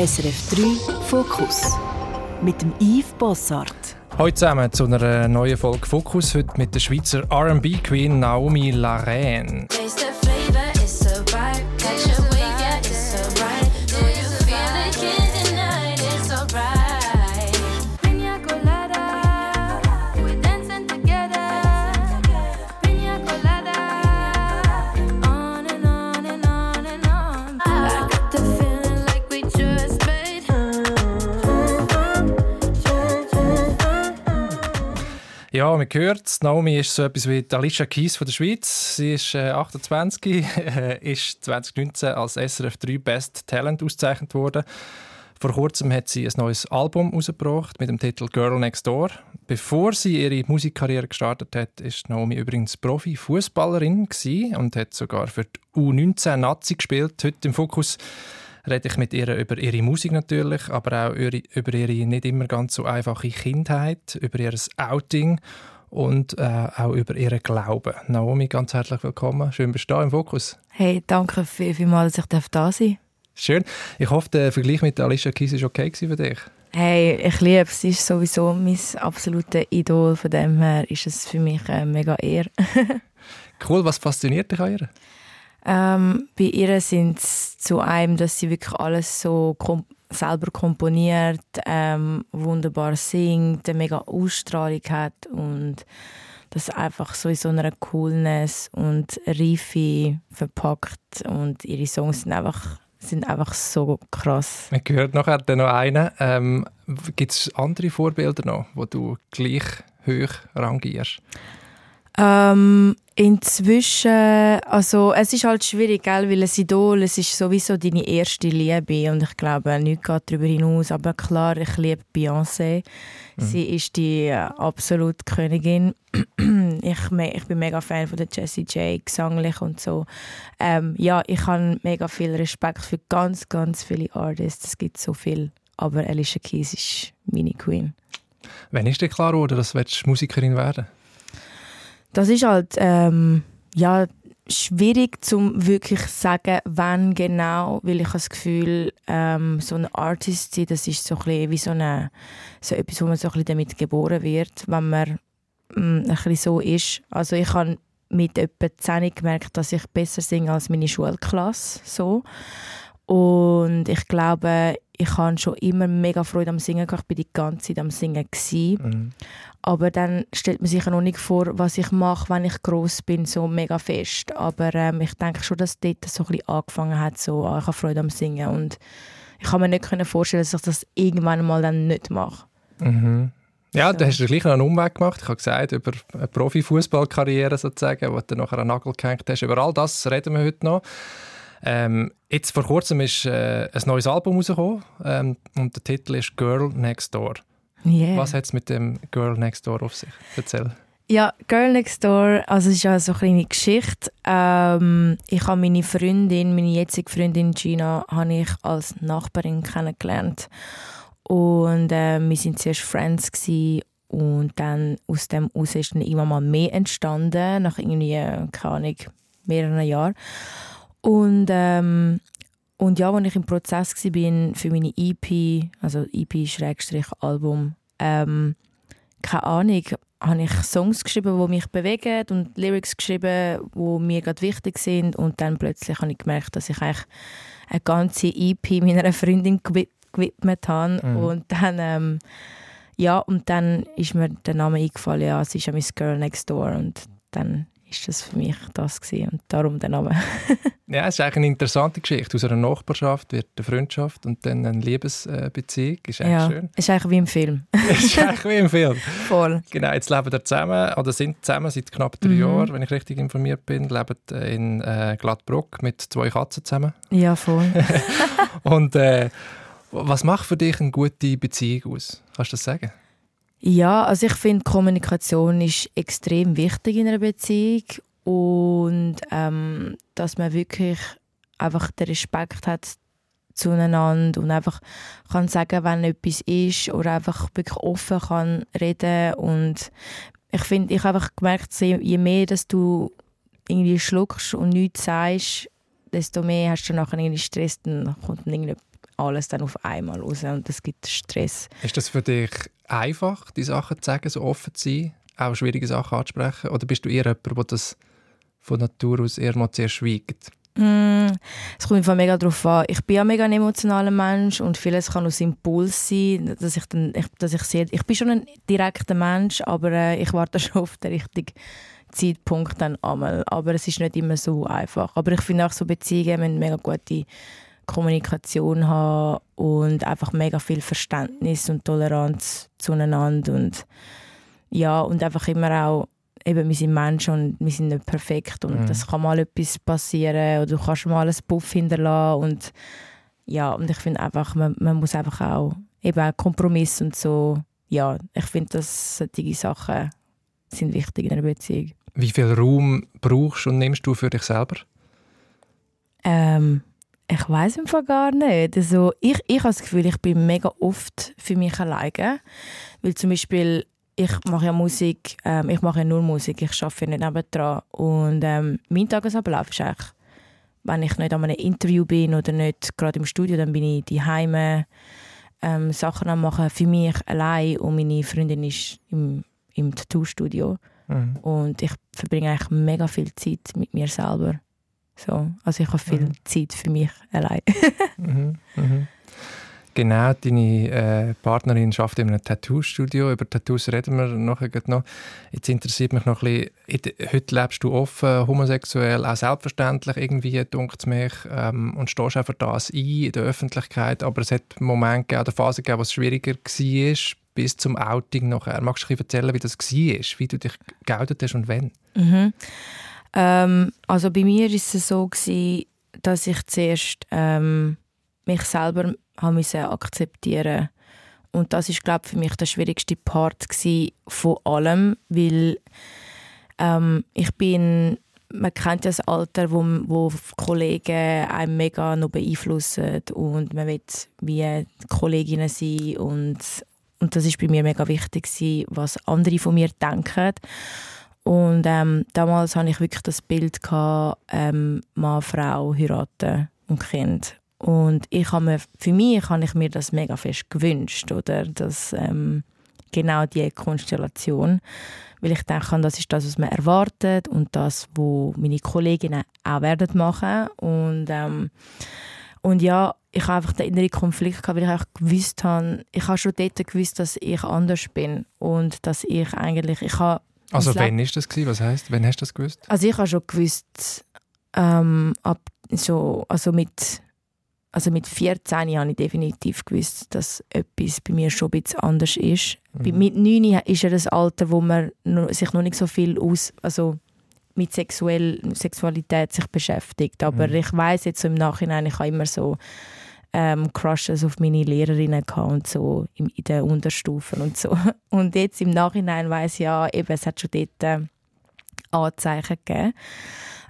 SRF 3 Fokus mit dem Yves Bossart. Heute zusammen zu einer neuen Folge Fokus, heute mit der Schweizer R&B-Queen Naomi Larraine. Ja, man hört Naomi ist so etwas wie Alicia Keys von der Schweiz. Sie ist äh, 28, äh, ist 2019 als SRF 3 Best Talent ausgezeichnet worden. Vor kurzem hat sie ein neues Album herausgebracht mit dem Titel Girl Next Door. Bevor sie ihre Musikkarriere gestartet hat, ist Naomi übrigens Profi-Fußballerin und hat sogar für die U19 Nazi gespielt. Heute im Fokus rede ich mit ihr über ihre Musik natürlich, aber auch über ihre nicht immer ganz so einfache Kindheit, über ihr Outing und äh, auch über ihren Glauben. Naomi, ganz herzlich willkommen. Schön, bist du da im Fokus. Hey, danke vielmals, dass ich da sein darf. Schön. Ich hoffe, der Vergleich mit Alicia Keys war okay für dich. Hey, ich liebe es. Sie ist sowieso mein absolutes Idol. Von dem her ist es für mich äh, mega ehr. cool. Was fasziniert dich an ihr? Ähm, bei ihr sind es zu einem, dass sie wirklich alles so kom selber komponiert, ähm, wunderbar singt, eine mega Ausstrahlung hat und das einfach so in so einer Coolness und Reife verpackt und ihre Songs sind einfach sind einfach so krass. Man hört nachher dann noch einen. Ähm, Gibt es andere Vorbilder noch, wo du gleich hoch rangierst? Ähm, inzwischen, also es ist halt schwierig, gell, weil ein Idol, es ist sowieso deine erste Liebe und ich glaube, nichts geht darüber hinaus, aber klar, ich liebe Beyoncé. Mhm. Sie ist die äh, absolute Königin. ich, ich bin mega Fan von der Jessie J, gesanglich und so. Ähm, ja, ich habe mega viel Respekt für ganz, ganz viele Artists, es gibt so viel, aber Alicia Keys ist meine Queen. Wann ist dir klar geworden, dass du Musikerin werden willst? Das ist halt ähm, ja, schwierig zu wirklich sagen, wann genau, weil ich habe das Gefühl, ähm, so ein Artist sein, das ist so ein wie so, eine, so etwas, wo man so ein damit geboren wird, wenn man ähm, ein so ist. Also ich habe mit etwa 10 gemerkt, dass ich besser singe als meine Schulklasse, so. Und ich glaube, ich habe schon immer mega Freude am Singen gehabt. Ich war die ganze Zeit am Singen. Mhm. Aber dann stellt man sich noch nicht vor, was ich mache, wenn ich groß bin, so mega fest. Aber ähm, ich denke schon, dass dort so ein bisschen angefangen hat, so, ah, ich habe Freude am Singen. Und ich kann mir nicht vorstellen, dass ich das irgendwann mal dann nicht mache. Mhm. Ja, so. du hast gleich noch einen Umweg gemacht. Ich habe gesagt, über eine Profifußballkarriere sozusagen, wo du nachher einen Nagel gehängt hast. Über all das reden wir heute noch. Ähm, jetzt vor kurzem ist äh, ein neues Album rausgekommen ähm, und der Titel ist Girl Next Door. Yeah. Was hat es mit dem Girl Next Door auf sich? Erzähl. Ja, Girl Next Door, also es ist ja so eine kleine Geschichte. Ähm, ich habe meine Freundin, meine jetzige Freundin Gina, habe ich als Nachbarin kennengelernt. Und äh, wir waren zuerst Friends gewesen, und dann aus dem aus ist dann immer mal mehr entstanden, nach irgendwie, keine Ahnung, mehreren Jahren. Und, ähm, und ja, als ich im Prozess war für meine EP, also EP-Album, ähm, keine Ahnung, habe ich Songs geschrieben, die mich bewegen und Lyrics geschrieben, die mir gerade wichtig sind. Und dann plötzlich habe ich gemerkt, dass ich eigentlich eine ganze EP meiner Freundin gewidmet habe. Mhm. Und dann, ähm, ja, und dann ist mir der Name eingefallen, ja, sie ist ja Miss Girl Next Door. Und dann ist das für mich das gewesen und darum der Name. ja, es ist eigentlich eine interessante Geschichte. Aus einer Nachbarschaft wird eine Freundschaft und dann eine Liebesbeziehung. Ist eigentlich ja, schön. ist eigentlich wie im Film. ist eigentlich wie im Film. Voll. Genau, jetzt leben wir zusammen, oder sind zusammen seit knapp drei mhm. Jahren, wenn ich richtig informiert bin, leben in äh, Gladbruck mit zwei Katzen zusammen. Ja, voll. und äh, was macht für dich eine gute Beziehung aus? Kannst du das sagen? Ja, also ich finde, Kommunikation ist extrem wichtig in einer Beziehung und ähm, dass man wirklich einfach den Respekt hat zueinander und einfach kann sagen, wenn etwas ist oder einfach wirklich offen kann reden und ich finde, ich habe einfach gemerkt, je mehr, dass du irgendwie schluckst und nichts sagst, desto mehr hast du nachher irgendwie Stress, dann kommt dann irgendwie alles dann auf einmal raus und das gibt Stress. Ist das für dich einfach, die Sachen zu sagen, so offen zu sein, auch schwierige Sachen anzusprechen? Oder bist du eher jemand, der das von Natur aus eher mal zuerst schweigt? Mm, es kommt einfach mega darauf an. Ich bin ja mega ein emotionaler Mensch und vieles kann aus Impuls sein, dass ich dann, ich, dass ich sehe, ich bin schon ein direkter Mensch, aber äh, ich warte schon auf den richtigen Zeitpunkt dann einmal. Aber es ist nicht immer so einfach. Aber ich finde auch so Beziehungen müssen mega gute Kommunikation haben und einfach mega viel Verständnis und Toleranz zueinander und ja und einfach immer auch eben, wir sind Menschen und wir sind nicht perfekt und mhm. kann mal etwas passieren oder du kannst mal einen Puff hinterlassen und ja, und ich finde einfach, man, man muss einfach auch eben auch Kompromiss und so, ja, ich finde, dass solche Sachen sind wichtig in einer Beziehung. Wie viel Raum brauchst und nimmst du für dich selber? Ähm, ich weiß im Fall gar nicht. Also ich, ich habe das Gefühl, ich bin mega oft für mich alleine, weil zum Beispiel ich mache ja Musik, ähm, ich mache ja nur Musik, ich arbeite nicht nebendran. Und ähm, mein Tagesablauf ist eigentlich, wenn ich nicht an einem Interview bin oder nicht gerade im Studio, dann bin ich daheim ähm, Sachen am machen für mich allein und meine Freundin ist im, im Tattoo-Studio. Mhm. Und ich verbringe eigentlich mega viel Zeit mit mir selber. So, also ich habe viel mhm. Zeit für mich allein. mhm. Mhm. Genau, deine äh, Partnerin arbeitet in einem Tattoo-Studio. Über Tattoos reden wir nachher noch. Jetzt interessiert mich noch ein bisschen, heute lebst du offen, homosexuell, auch selbstverständlich irgendwie, dunkt mich, ähm, und stehst auch für das ein in der Öffentlichkeit. Aber es hat Momente gegeben, oder Phasen gegeben, wo es schwieriger war, bis zum Outing nachher. Magst du erzählen, wie das war, wie du dich geoutet hast und wann? Mhm. Ähm, also bei mir war es so, gewesen, dass ich zuerst ähm, mich selber habe akzeptieren. Und das ist glaube für mich der schwierigste Part von allem, weil ähm, ich bin man kennt ja das Alter, wo, wo Kollegen einen mega noch beeinflussen und man will wie Kolleginnen sein und, und das ist bei mir mega wichtig was andere von mir denken und ähm, damals hatte ich wirklich das Bild gehabt, ähm, Mann, Frau, heiraten und Kind und ich habe mir, für mich habe ich mir das mega fest gewünscht, oder? Dass, ähm, genau diese Konstellation. Weil ich denke, das ist das, was man erwartet und das, was meine Kolleginnen auch werden machen. Und, ähm, und ja, ich habe einfach den inneren Konflikt gehabt, weil ich auch gewusst habe, ich habe schon dort gewusst, dass ich anders bin und dass ich eigentlich, ich habe also wann ist das gewesen? Was heißt? Wann hast du das gewusst? Also ich habe schon gewusst, ähm, ab so, also mit also mit 14 habe ich definitiv gewusst, dass etwas bei mir schon ein bisschen anders ist. Mhm. Mit 9 ist ja das Alter, wo man sich noch nicht so viel aus, also mit Sexuell, Sexualität sich beschäftigt. Aber mhm. ich weiß jetzt so im Nachhinein, ich habe immer so ähm, Crushes auf meine Lehrerinnen und so in, in den Unterstufen und so. Und jetzt im Nachhinein weiß ich ja, eben, es hat schon dort äh, Anzeichen gegeben.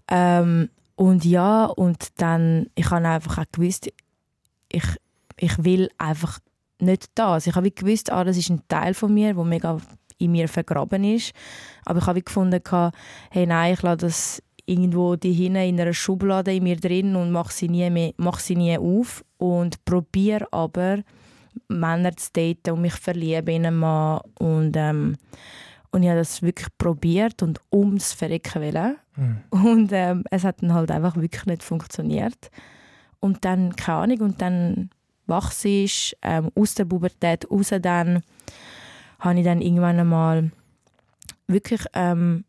Ähm, und ja, und dann, ich habe einfach auch gewusst, ich, ich will einfach nicht das. Ich habe gewusst, ah, das ist ein Teil von mir, der mega in mir vergraben ist. Aber ich habe gefunden, hey, nein, ich lasse das irgendwo die hinten in einer Schublade in mir drin und mache sie nie, mehr, mache sie nie auf. Und probiere aber, Männer zu daten und mich verlieben in einen Mann. Und, ähm, und ich habe das wirklich probiert und ums Verrecken wollen. Mhm. Und ähm, es hat dann halt einfach wirklich nicht funktioniert. Und dann, keine Ahnung, und dann wachse ich ähm, aus der Pubertät raus, dann habe ich dann irgendwann einmal wirklich ähm,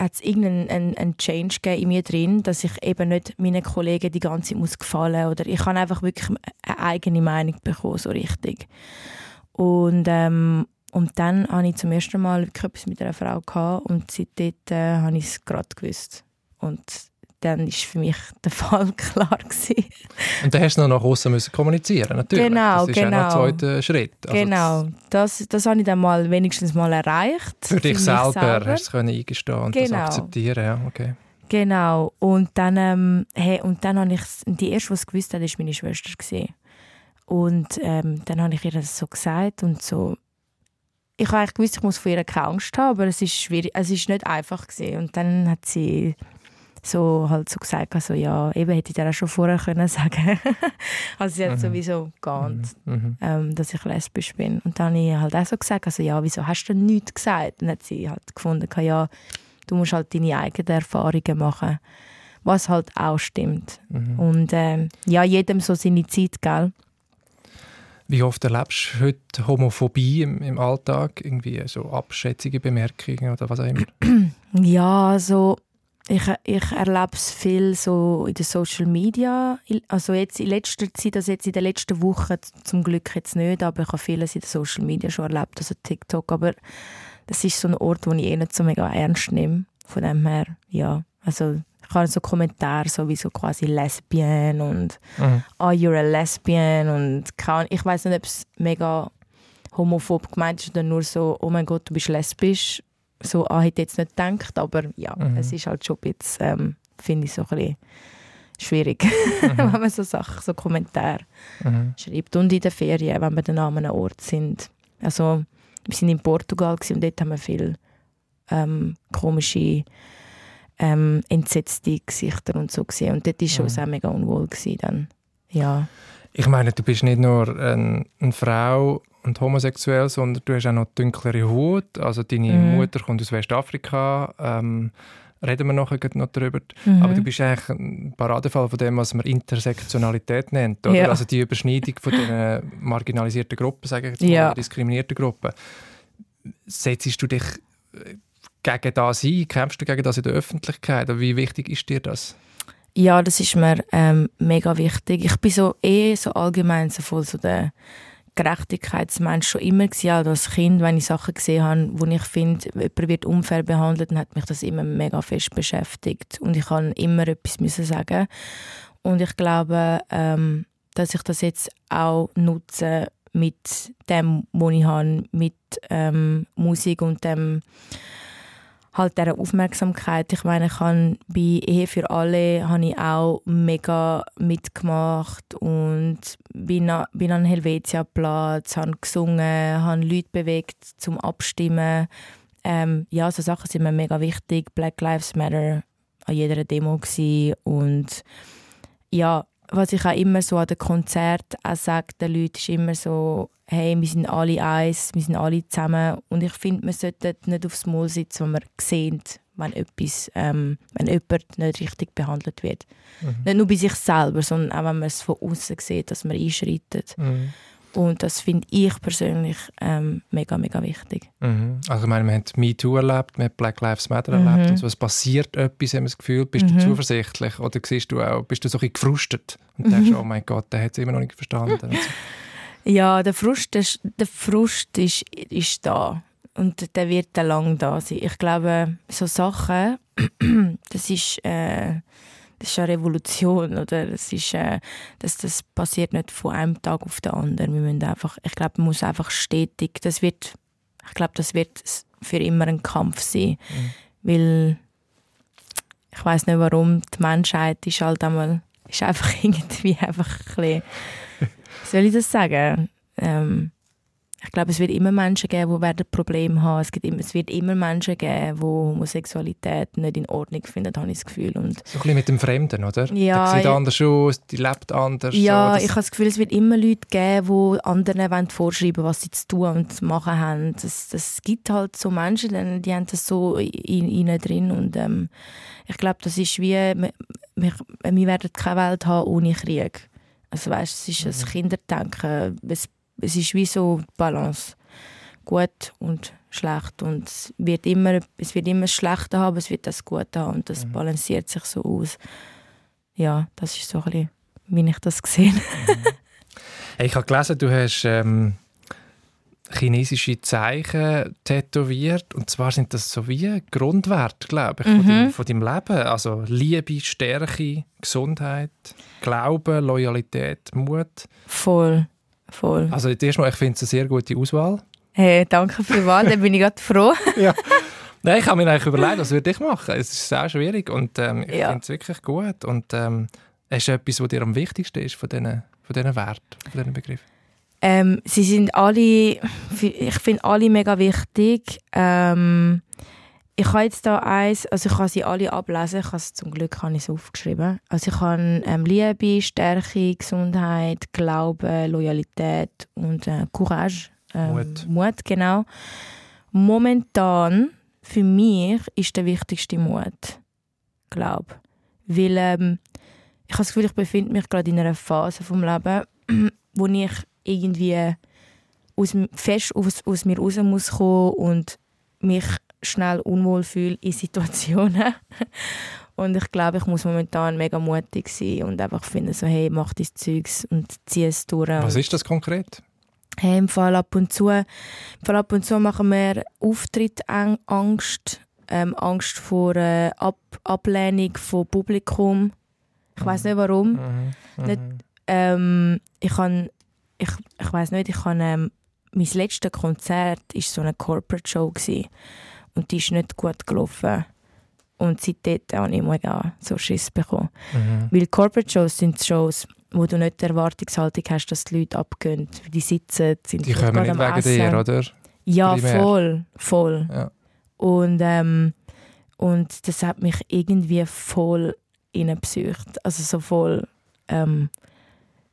hat es irgendeinen einen, Change in mir drin, dass ich eben nicht meinen Kollegen die ganze Zeit muss gefallen oder ich habe einfach wirklich eine eigene Meinung bekommen, so richtig. Und, ähm, und dann hatte ich zum ersten Mal wirklich etwas mit einer Frau gehabt und seitdem äh, habe ich es gerade gewusst. Und dann war für mich der Fall klar. Gewesen. Und dann hast du noch nach außen müssen kommunizieren, natürlich. Genau, das ist genau. auch ein zweiter Schritt. Also genau, das, das habe ich dann mal wenigstens mal erreicht. Für dich selber, selber. hast du es eingestehen und genau. das akzeptieren, ja, okay. Genau, und dann, ähm, hey, und dann habe ich, die erste, die es gewusst hat, war meine Schwester. Gewesen. Und ähm, dann habe ich ihr das so gesagt und so, ich habe eigentlich gewusst, ich muss vor ihr keine Angst haben, aber es ist schwierig, es ist nicht einfach gewesen. Und dann hat sie so halt so gesagt, also ja, eben hätte ich dir auch schon vorher können sagen. also sie hat Mhm. sowieso geahnt, Mhm. ähm, dass ich lesbisch bin. Und dann habe ich halt auch so gesagt, also ja, wieso hast du nichts gesagt? Dann hat sie halt gefunden, ja, du musst halt deine eigenen Erfahrungen machen, was halt auch stimmt. Mhm. Und ähm, ja, jedem so seine Zeit, gell? Wie oft erlebst du heute Homophobie im, im Alltag? Irgendwie so abschätzige Bemerkungen oder was auch immer? Ja, also ich, ich erlebe es viel so in den Social Media. Also jetzt in letzter Zeit, also jetzt in den letzten Wochen zum Glück jetzt nicht, aber ich habe vieles in den Social Media schon erlebt, also TikTok. Aber das ist so ein Ort, wo ich eh nicht so mega ernst nehme. Von dem her, ja. Also ich habe so Kommentare, so wie so quasi Lesbian und Mhm. «Oh, you're a lesbian» und ich weiß nicht, ob es mega homophob gemeint ist oder nur so «Oh mein Gott, du bist lesbisch». So ah, hätte jetzt nicht gedacht, aber ja, Mhm. es ist halt schon ein bisschen, ähm, finde ich, so ein bisschen schwierig, Mhm. wenn man so Sachen, so Kommentare Mhm. schreibt. Und in den Ferien, wenn wir dann an einem Ort sind. Also, wir sind in Portugal und dort haben wir viel ähm, komische, ähm, entsetzte Gesichter und so gesehen. Und dort war schon Mhm. sehr mega unwohl gewesen dann. Ja. Ich meine, du bist nicht nur ein, eine Frau und homosexuell, sondern du hast auch noch dunklere Haut. Also deine Mhm. Mutter kommt aus Westafrika. Ähm, reden wir nachher noch darüber. Mhm. Aber du bist eigentlich ein Paradefall von dem, was man Intersektionalität nennt. Oder? Ja. Also die Überschneidung von den marginalisierten Gruppen, sage ich jetzt mal, Ja. oder diskriminierten Gruppen. Setzt du dich gegen das ein? Kämpfst du gegen das in der Öffentlichkeit? Wie wichtig ist dir das? Ja, das ist mir ähm, mega wichtig. Ich bin so eh so allgemein so voll so der Gerechtigkeitsmensch schon immer gewesen, auch als Kind, wenn ich Sachen gesehen habe, wo ich finde, jemand wird unfair behandelt, dann hat mich das immer mega fest beschäftigt und ich kann immer etwas müssen sagen. Und ich glaube, ähm, dass ich das jetzt auch nutze mit dem, was ich habe, mit ähm, Musik und dem halt dieser Aufmerksamkeit. Ich meine, ich habe bei Ehe für alle habe ich auch mega mitgemacht und bin, a- bin an Helvetia-Platz, habe gesungen, habe Leute bewegt zum Abstimmen. Ähm, ja, so Sachen sind mir mega wichtig. Black Lives Matter an jeder Demo gewesen. und ja, was ich auch immer so an den Konzerten auch sage den Leuten, ist immer so, hey, wir sind alle eins, wir sind alle zusammen. Und ich finde, man sollte nicht aufs Maul sitzen, wenn man sieht, wenn, etwas, ähm, wenn jemand nicht richtig behandelt wird. Nicht nur bei sich selber, sondern auch, wenn man es von außen sieht, dass man einschreitet. Mhm. Und das finde ich persönlich ähm, mega, mega wichtig. Mhm. Also ich meine, wir haben MeToo erlebt, wir haben Black Lives Matter Mhm. erlebt und so, es passiert etwas, haben wir das Gefühl. Bist du Mhm. zuversichtlich oder siehst du auch, bist du so ein bisschen gefrustet und Mhm. denkst, oh mein Gott, der hat es immer noch nicht verstanden. Ja, der Frust, der, der Frust ist, ist da. Und der wird dann lang da sein. Ich glaube, so Sachen, das ist, äh, das ist eine Revolution. Oder? Das, ist, äh, das, das passiert nicht von einem Tag auf den anderen. Wir müssen einfach, ich glaube, man muss einfach stetig, das wird, ich glaube, das wird für immer ein Kampf sein. Weil ich weiß nicht warum, die Menschheit ist halt einmal, ist einfach irgendwie einfach ein bisschen soll ich das sagen? Ähm, ich glaube, es wird immer Menschen geben, die werden Probleme haben. Es, gibt immer, es wird immer Menschen geben, die Homosexualität nicht in Ordnung finden, habe ich das Gefühl. Und So ein bisschen mit dem Fremden, oder? Ja, der sieht ja. anders aus, die lebt anders. ja, so, ich habe das Gefühl, es wird immer Leute geben, die anderen wollen vorschreiben was sie zu tun und zu machen haben. Das, das gibt halt so Menschen, die, die haben das so in ihnen drin. Und ähm, ich glaube, das ist wie, wir, wir, wir werden keine Welt haben ohne Krieg. Also weißt, es ist Mhm. ein Kinderdenken. Es, es ist wie so Balance. Gut und schlecht. Und es wird immer, es wird immer das Schlechte haben, es wird das Gute haben. Und das Mhm. balanciert sich so aus. Ja, das ist so ein bisschen, wie ich das gesehen Hey, ich habe gelesen, du hast ähm, chinesische Zeichen tätowiert. Und zwar sind das so wie Grundwerte, glaube ich, von, Mhm. deinem, von deinem Leben. Also Liebe, Stärke, Gesundheit, Glaube, Loyalität, Mut. Voll, voll. Also zuerst mal, ich finde es eine sehr gute Auswahl. Hey, danke für die Wahl, da bin ich gerade froh. Nein, ich habe mir eigentlich überlegt, was würde ich machen. Es ist sehr schwierig und ähm, ich Ja. finde es wirklich gut. Und ähm, es ist etwas, was dir am wichtigsten ist von diesen, von diesen Werten, von diesen Begriffen. Ähm, sie sind alle, ich finde alle mega wichtig. Ähm, ich habe jetzt da eins, also ich kann sie alle ablesen, ich habe es, zum Glück habe ich es aufgeschrieben. Also ich habe ähm, Liebe, Stärke, Gesundheit, Glaube, Loyalität und äh, Courage. Ähm, Mut. Mut, genau. Momentan, für mich, ist der wichtigste Mut. Glaube. Weil ähm, ich habe das Gefühl, ich befinde mich gerade in einer Phase vom Leben, wo ich irgendwie aus, fest aus, aus mir raus muss kommen und mich schnell unwohl fühle in Situationen. und ich glaube, ich muss momentan mega mutig sein und einfach finden, so, hey, mach dein Zeugs und zieh es durch. Was ist das konkret? Hey, im Fall ab und zu, im Fall ab und zu machen wir Auftrittangst, ähm, Angst vor äh, ab Ablehnung von Publikum. Ich weiß nicht warum. Mhm. Nicht- Ähm, ich kann, ich, ich weiß nicht, ich kann, ähm, mein letztes Konzert ist so eine Corporate Show gsi und die ist nicht gut gelaufen. Und seitdem habe ich mega so Schiss bekommen. Mhm. Weil Corporate Shows sind Shows, wo du nicht die Erwartungshaltung hast, dass die Leute abgehen. Die sitzen, sind Die kommen nicht wegen Essen. dir, oder? Ja, primär. voll, voll. Ja. Und, ähm, und das hat mich irgendwie voll reingepsycht. Also so voll, ähm,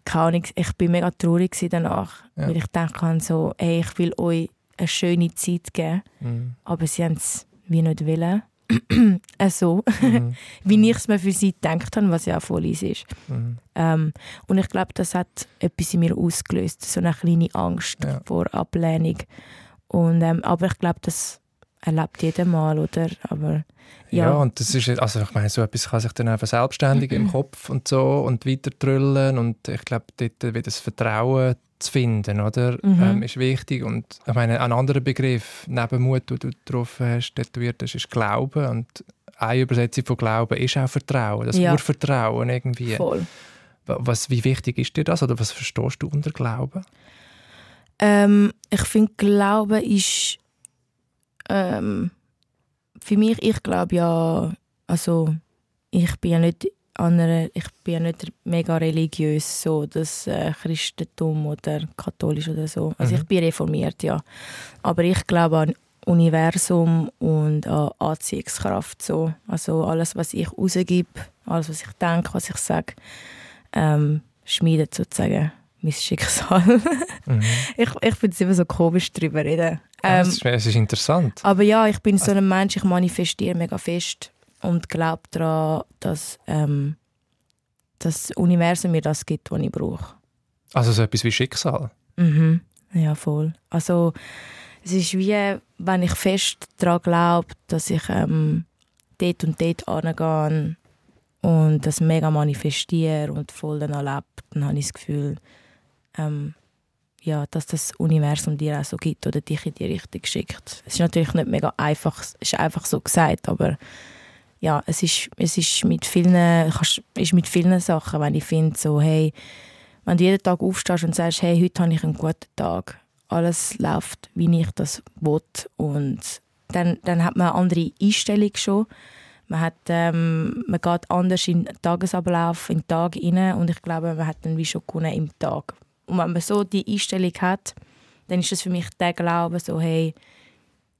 keine Ahnung, ich bin mega traurig danach, Ja. weil ich dachte so, ey, ich will euch eine schöne Zeit geben, Mhm. aber sie haben es wie nicht wollen. äh, so, Mhm. wie ich es mir für sie gedacht habe, was ja auch voll ist. Mhm. Ähm, und ich glaube, das hat etwas in mir ausgelöst, so eine kleine Angst Ja. vor Ablehnung. Und, ähm, aber ich glaube, das erlebt jeder mal, oder? Aber Ja. ja, und das ist, also ich meine, so etwas kann sich dann einfach selbstständig im Kopf und so und weiter drüllen und ich glaube, dort wieder das Vertrauen zu finden, oder, Mhm. ähm, ist wichtig und ich meine, ein anderer Begriff neben Mut, den du getroffen hast, tätowiert hast, ist Glauben und eine Übersetzung von Glauben ist auch Vertrauen, das Ja. Urvertrauen irgendwie. voll. Wa- Was, wie wichtig ist dir das oder was verstehst du unter Glauben? Ähm, ich finde, Glauben ist ähm, für mich, ich glaube ja, also ich bin ja nicht einer, ich bin ja nicht mega religiös, so das äh, Christentum oder katholisch oder so. Also Mhm. ich bin reformiert, ja. Aber ich glaube an Universum und an Anziehungskraft. So. Also alles, was ich rausgebe, alles, was ich denke, was ich sage, ähm, schmiedet sozusagen mein Schicksal. Mhm. ich ich finde es immer so komisch darüber reden. Ah, Ähm, das, ist, ist interessant. aber ja, ich bin so ein Mensch, ich manifestiere mega fest und glaube daran, dass ähm, das Universum mir das gibt, was ich brauche. Also so etwas wie Schicksal. Mhm. Ja, voll. Also es ist wie, wenn ich fest daran glaube, dass ich ähm, dort und dort angehe und das mega manifestiere und voll dann erlebe, dann habe ich das Gefühl, ähm, ja, dass das Universum dir auch so gibt oder dich in die Richtung schickt. Es ist natürlich nicht mega einfach, es ist einfach so gesagt, aber ja, es ist, es ist mit vielen, ist mit vielen Sachen, wenn ich finde, so, hey, wenn du jeden Tag aufstehst und sagst, hey, heute habe ich einen guten Tag, alles läuft, wie ich das will und dann, dann hat man eine andere Einstellung schon. Man, hat, ähm, man geht anders in den Tagesablauf, in den Tag rein und ich glaube, man hat dann wie schon im Tag. Und wenn man so die Einstellung hat, dann ist das für mich der Glaube, so, hey,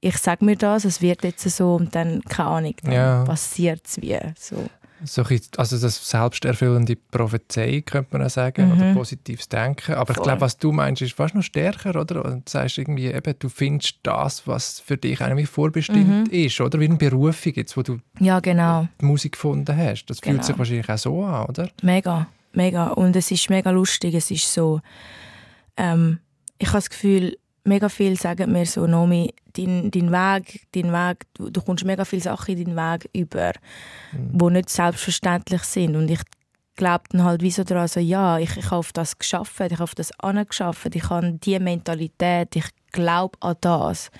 ich sage mir das, es wird jetzt so und dann, keine Ahnung, dann Ja. passiert es wie. So. So ein also das selbsterfüllende Prophezei, könnte man auch sagen, Mhm. oder positives Denken. Aber ich Voll. glaube, was du meinst, ist fast noch stärker, oder? Und du sagst irgendwie, eben, du findest das, was für dich eigentlich vorbestimmt Mhm. ist, oder? Wie eine Berufung jetzt, wo du Ja, genau. die Musik gefunden hast. Das fühlt Genau. sich wahrscheinlich auch so an, oder? Mega, mega. Und es ist mega lustig. Es ist so, ähm, ich habe das Gefühl, mega viel sagen mir so, Nomi, dein, dein Weg, dein Weg, du, du kommst mega viele Sachen in deinen Weg über, Mhm. die nicht selbstverständlich sind. Und ich glaube dann halt wie so daran, so, ja, ich, ich habe auf das geschafft, ich habe auf das angeschafft, ich habe diese Mentalität, ich glaube an das.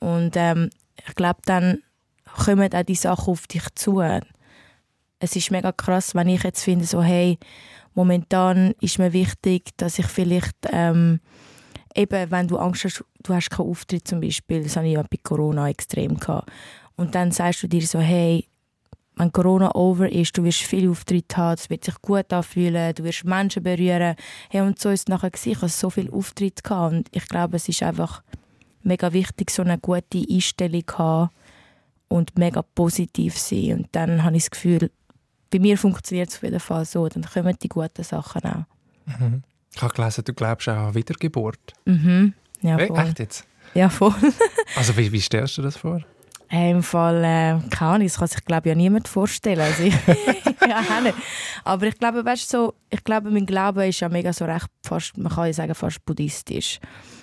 Und ähm, ich glaube, dann kommen auch die Sachen auf dich zu. Es ist mega krass, wenn ich jetzt finde, so, hey, momentan ist mir wichtig, dass ich vielleicht ähm, eben, wenn du Angst hast, du hast keinen Auftritt zum Beispiel, das hatte ich bei Corona extrem gehabt. Und dann sagst du dir so, hey, wenn Corona over ist, du wirst viele Auftritte haben, es wird sich gut anfühlen, du wirst Menschen berühren. Hey, und so ist es nachher gewesen. Ich hatte so viele Auftritte gehabt und ich glaube, es ist einfach mega wichtig, so eine gute Einstellung zu haben und mega positiv sein. Und dann habe ich das Gefühl, bei mir funktioniert es auf jeden Fall so. Dann kommen die guten Sachen auch. Mhm. Ich habe gelesen, du glaubst auch an Wiedergeburt. Mhm. Ja, Hey, echt jetzt? Ja, voll. Also wie, wie stellst du das vor? Hey, Im Fall, äh, keine Ahnung, das kann sich, glaube ich, ja niemand vorstellen. Also ja, nicht. Aber ich glaube, weißt so, ich glaube, mein Glaube ist ja mega so recht, fast, man kann ja sagen, fast buddhistisch.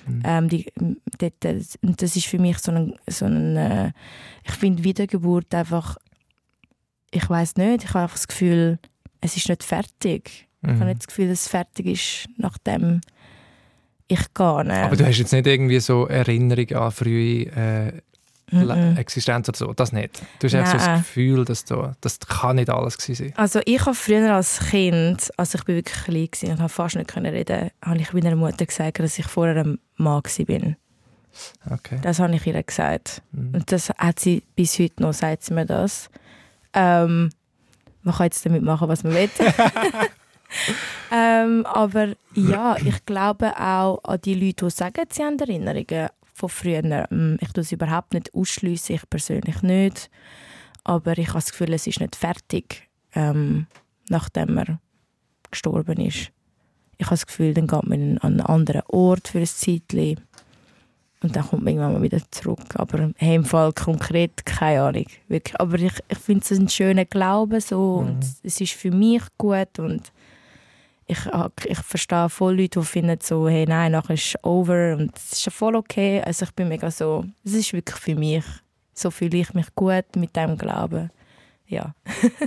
Mhm. Ähm, die, dort, äh, das ist für mich so ein, so ein äh, ich finde Wiedergeburt einfach, ich weiß nicht, ich habe einfach das Gefühl, es ist nicht fertig. Ich habe Mhm. nicht das Gefühl, dass es fertig ist, nachdem ich gehe. Aber du hast jetzt nicht irgendwie so Erinnerung an frühe äh, Mhm. Existenz oder so, das nicht. Du hast einfach so das Nein. Gefühl, dass du, das kann nicht alles gewesen sein. Also ich habe früher als Kind, als ich bin wirklich klein war und habe fast nicht können reden, habe ich meiner Mutter gesagt, dass ich vorher ein Mann bin. Okay. Das habe ich ihr gesagt. Mhm. Und das hat sie bis heute noch, sagt sie mir das. Ähm, man kann jetzt damit machen, was man will. ähm, aber ja, ich glaube auch an die Leute, die sagen, sie haben Erinnerungen von früher. Ähm, Ich tue es überhaupt nicht ausschliessen, ich persönlich nicht. Aber ich habe das Gefühl, es ist nicht fertig, ähm, nachdem er gestorben ist. Ich habe das Gefühl, dann geht man an einen anderen Ort für ein Zeitchen. Und dann kommt man irgendwann mal wieder zurück. Aber hey, im Fall konkret keine Ahnung. Wirklich. Aber ich, ich finde es ein schöner Glaube so. Mhm. Und es ist für mich gut. Und ich, ich verstehe voll Leute, die finden so, hey, nein, nachher ist es over. Und es ist voll okay. Also ich bin mega so, es ist wirklich für mich. So fühle ich mich gut mit dem Glauben. Ja.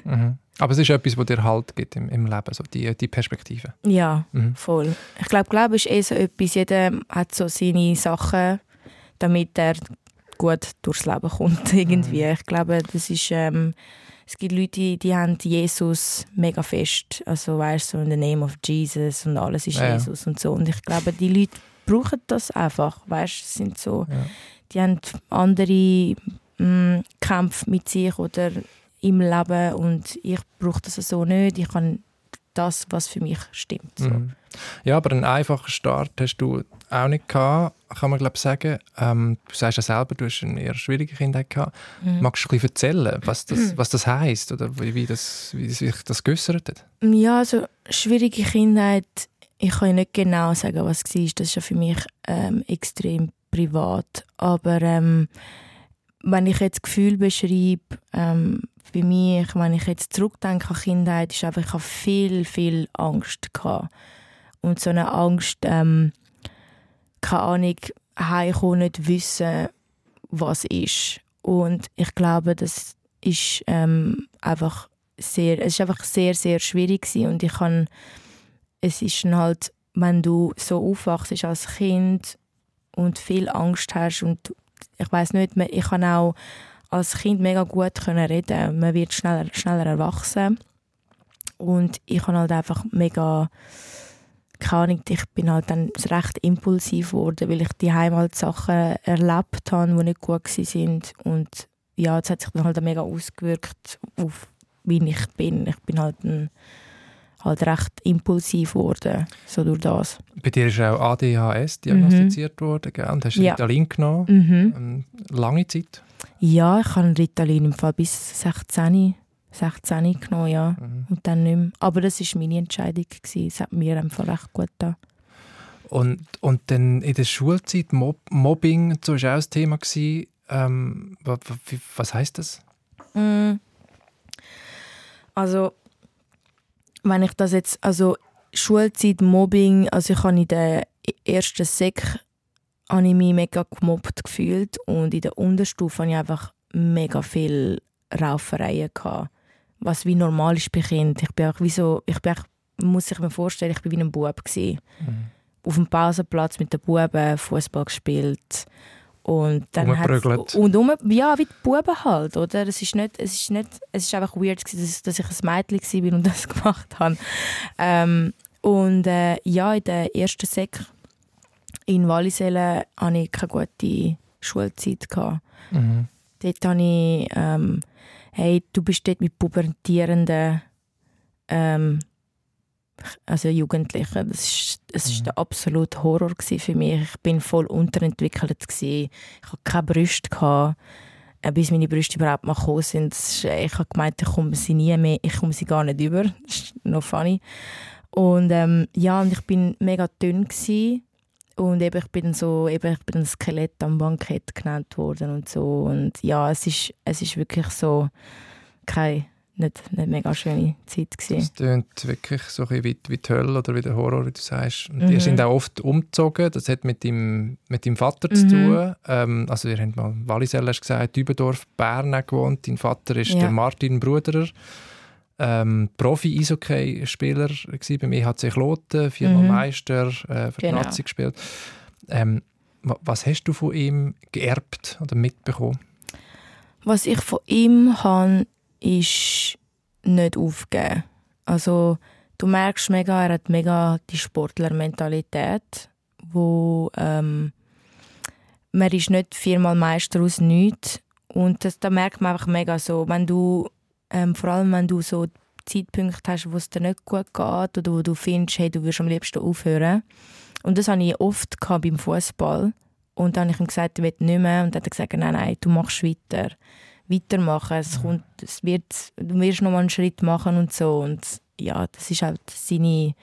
Mhm. Aber es ist etwas, das dir Halt gibt im, im Leben, so die, die Perspektive. Ja, Mhm. voll. Ich glaube, Glaube ist eh so etwas, jeder hat so seine Sachen, damit er gut durchs Leben kommt irgendwie. Ich glaube, das ist, ähm, es gibt Leute, die, haben Jesus mega fest, also weißt du, so in the name of Jesus und alles ist Ja. Jesus und so. Und ich glaube, die Leute brauchen das einfach, weißt du, sind so, Ja. die haben andere mh, Kämpfe mit sich oder im Leben und ich brauche das so nicht. Ich kann das, was für mich stimmt. So. Mhm. Ja, aber einen einfachen Start hast du auch nicht gehabt, kann man glaube ich sagen. Ähm, du sagst ja selber, du hast eine eher schwierige Kindheit gehabt. Mhm. Magst du ein bisschen erzählen, was das, was das heisst oder wie, wie, das, wie sich das geäussert hat? Ja, also schwierige Kindheit, ich kann ja nicht genau sagen, was es war. Das ist ja für mich ähm, extrem privat. Aber ähm, wenn ich jetzt Gefühl beschreibe, ähm, bei mir, wenn ich jetzt zurückdenke an Kindheit, ist einfach, ich habe viel, viel Angst gehabt. Und so eine Angst, ähm, keine Ahnung, heimkommen, nicht wissen, was ist. Und ich glaube, das ist ähm, einfach sehr, es ist einfach sehr, sehr schwierig gewesen. und ich kann, es ist halt, wenn du so aufwachst als Kind und viel Angst hast und ich weiß nicht, ich kann auch als Kind mega gut können reden, man wird schneller, schneller erwachsen. Und ich kann halt einfach mega keine Ahnung, ich bin halt dann recht impulsiv geworden, weil ich die halt Sachen erlebt habe, die nicht gut sind. Und ja, das hat sich dann halt mega ausgewirkt auf wie ich bin. Ich bin halt, ein, halt recht impulsiv geworden, so durch das. Bei dir ist auch ADHS diagnostiziert worden gell? und hast Ja. Ritalin genommen. Mhm. Ähm, lange Zeit. Ja, ich habe Ritalin im Fall bis 16, 16 genommen, ja. Mhm. Und dann nicht mehr. Aber das war meine Entscheidung. Gewesen. Es hat mir einfach recht gut getan. Und, und dann in der Schulzeit, Mob Mobbing so war auch ein Thema. Gewesen. Ähm, wa- wa- wie- was heisst das? Mm. Also, wenn ich das jetzt, also Schulzeit, Mobbing, also ich habe in der ersten Sek habe ich mich mega gemobbt gefühlt und in der Unterstufe hatte ich einfach mega viel Raufereien gehabt, was wie normal ist bei Kindern. Ich bin auch wie so, ich bin auch, muss sich mir vorstellen, ich bin wie ein Bub gewesen. Auf dem Pausenplatz mit den Buben Fußball gespielt und dann Rumgeprügelt. und um, ja wie die Buben halt, oder? Es ist nicht, es ist nicht, es ist einfach weird gewesen, dass, ich ein Mädchen bin und das gemacht habe. Ähm, und äh, ja, in der ersten Sek in Wallisellen hatte ich keine gute Schulzeit gehabt. Mhm. Dort habe ich, ähm, hey, du bist dort mit pubertierenden ähm, also Jugendlichen. Das ist, das ist der absolute Horror für mich. Ich bin voll unterentwickelt gewesen. Ich hatte keine Brüste gehabt. äh, bis meine Brüste überhaupt mal gekommen sind. Äh, ich habe gemeint, ich komme sie nie mehr, ich komme sie gar nicht über. Das ist noch funny. Und ähm, ja, und ich bin mega dünn gewesen. und eben ich bin so eben ich bin ein Skelett am Bankett genannt worden und so und ja es ist es ist wirklich so keine nicht, nicht mega schöne Zeit gewesen. Das klingt wirklich so ein wie, wie die Hölle oder wie der Horror, wie du sagst. Und mhm. Ihr sind auch oft umgezogen, das hat mit deinem, mit deinem Vater mhm. zu tun. Ähm, also ihr habt mal, Wallisell hast gesagt, Dübendorf, Bern gewohnt. Dein Vater ist ja. der Martin Bruderer, ähm, Profi-Eishockey-Spieler beim EHC Kloten, viermal mhm. Meister, äh, für genau. Nazi gespielt. Ähm, was hast du von ihm geerbt oder mitbekommen? Was ich von ihm habe, ist nicht aufgeben. Also du merkst mega, er hat mega die Sportlermentalität, wo ähm, man ist nicht viermal Meister aus nichts und das, da merkt man einfach mega so, wenn du ähm, vor allem wenn du so Zeitpunkte hast, wo es dir nicht gut geht oder wo du findest, hey, du würdest am liebsten aufhören. Und das hatte ich oft beim Fußball. Und dann habe ich ihm gesagt, ich will nicht mehr. Und dann hat er gesagt, nein, nein, du machst weiter weitermachen. Es kommt, es wird, du wirst noch mal einen Schritt machen und so. Und ja, das ist halt seine,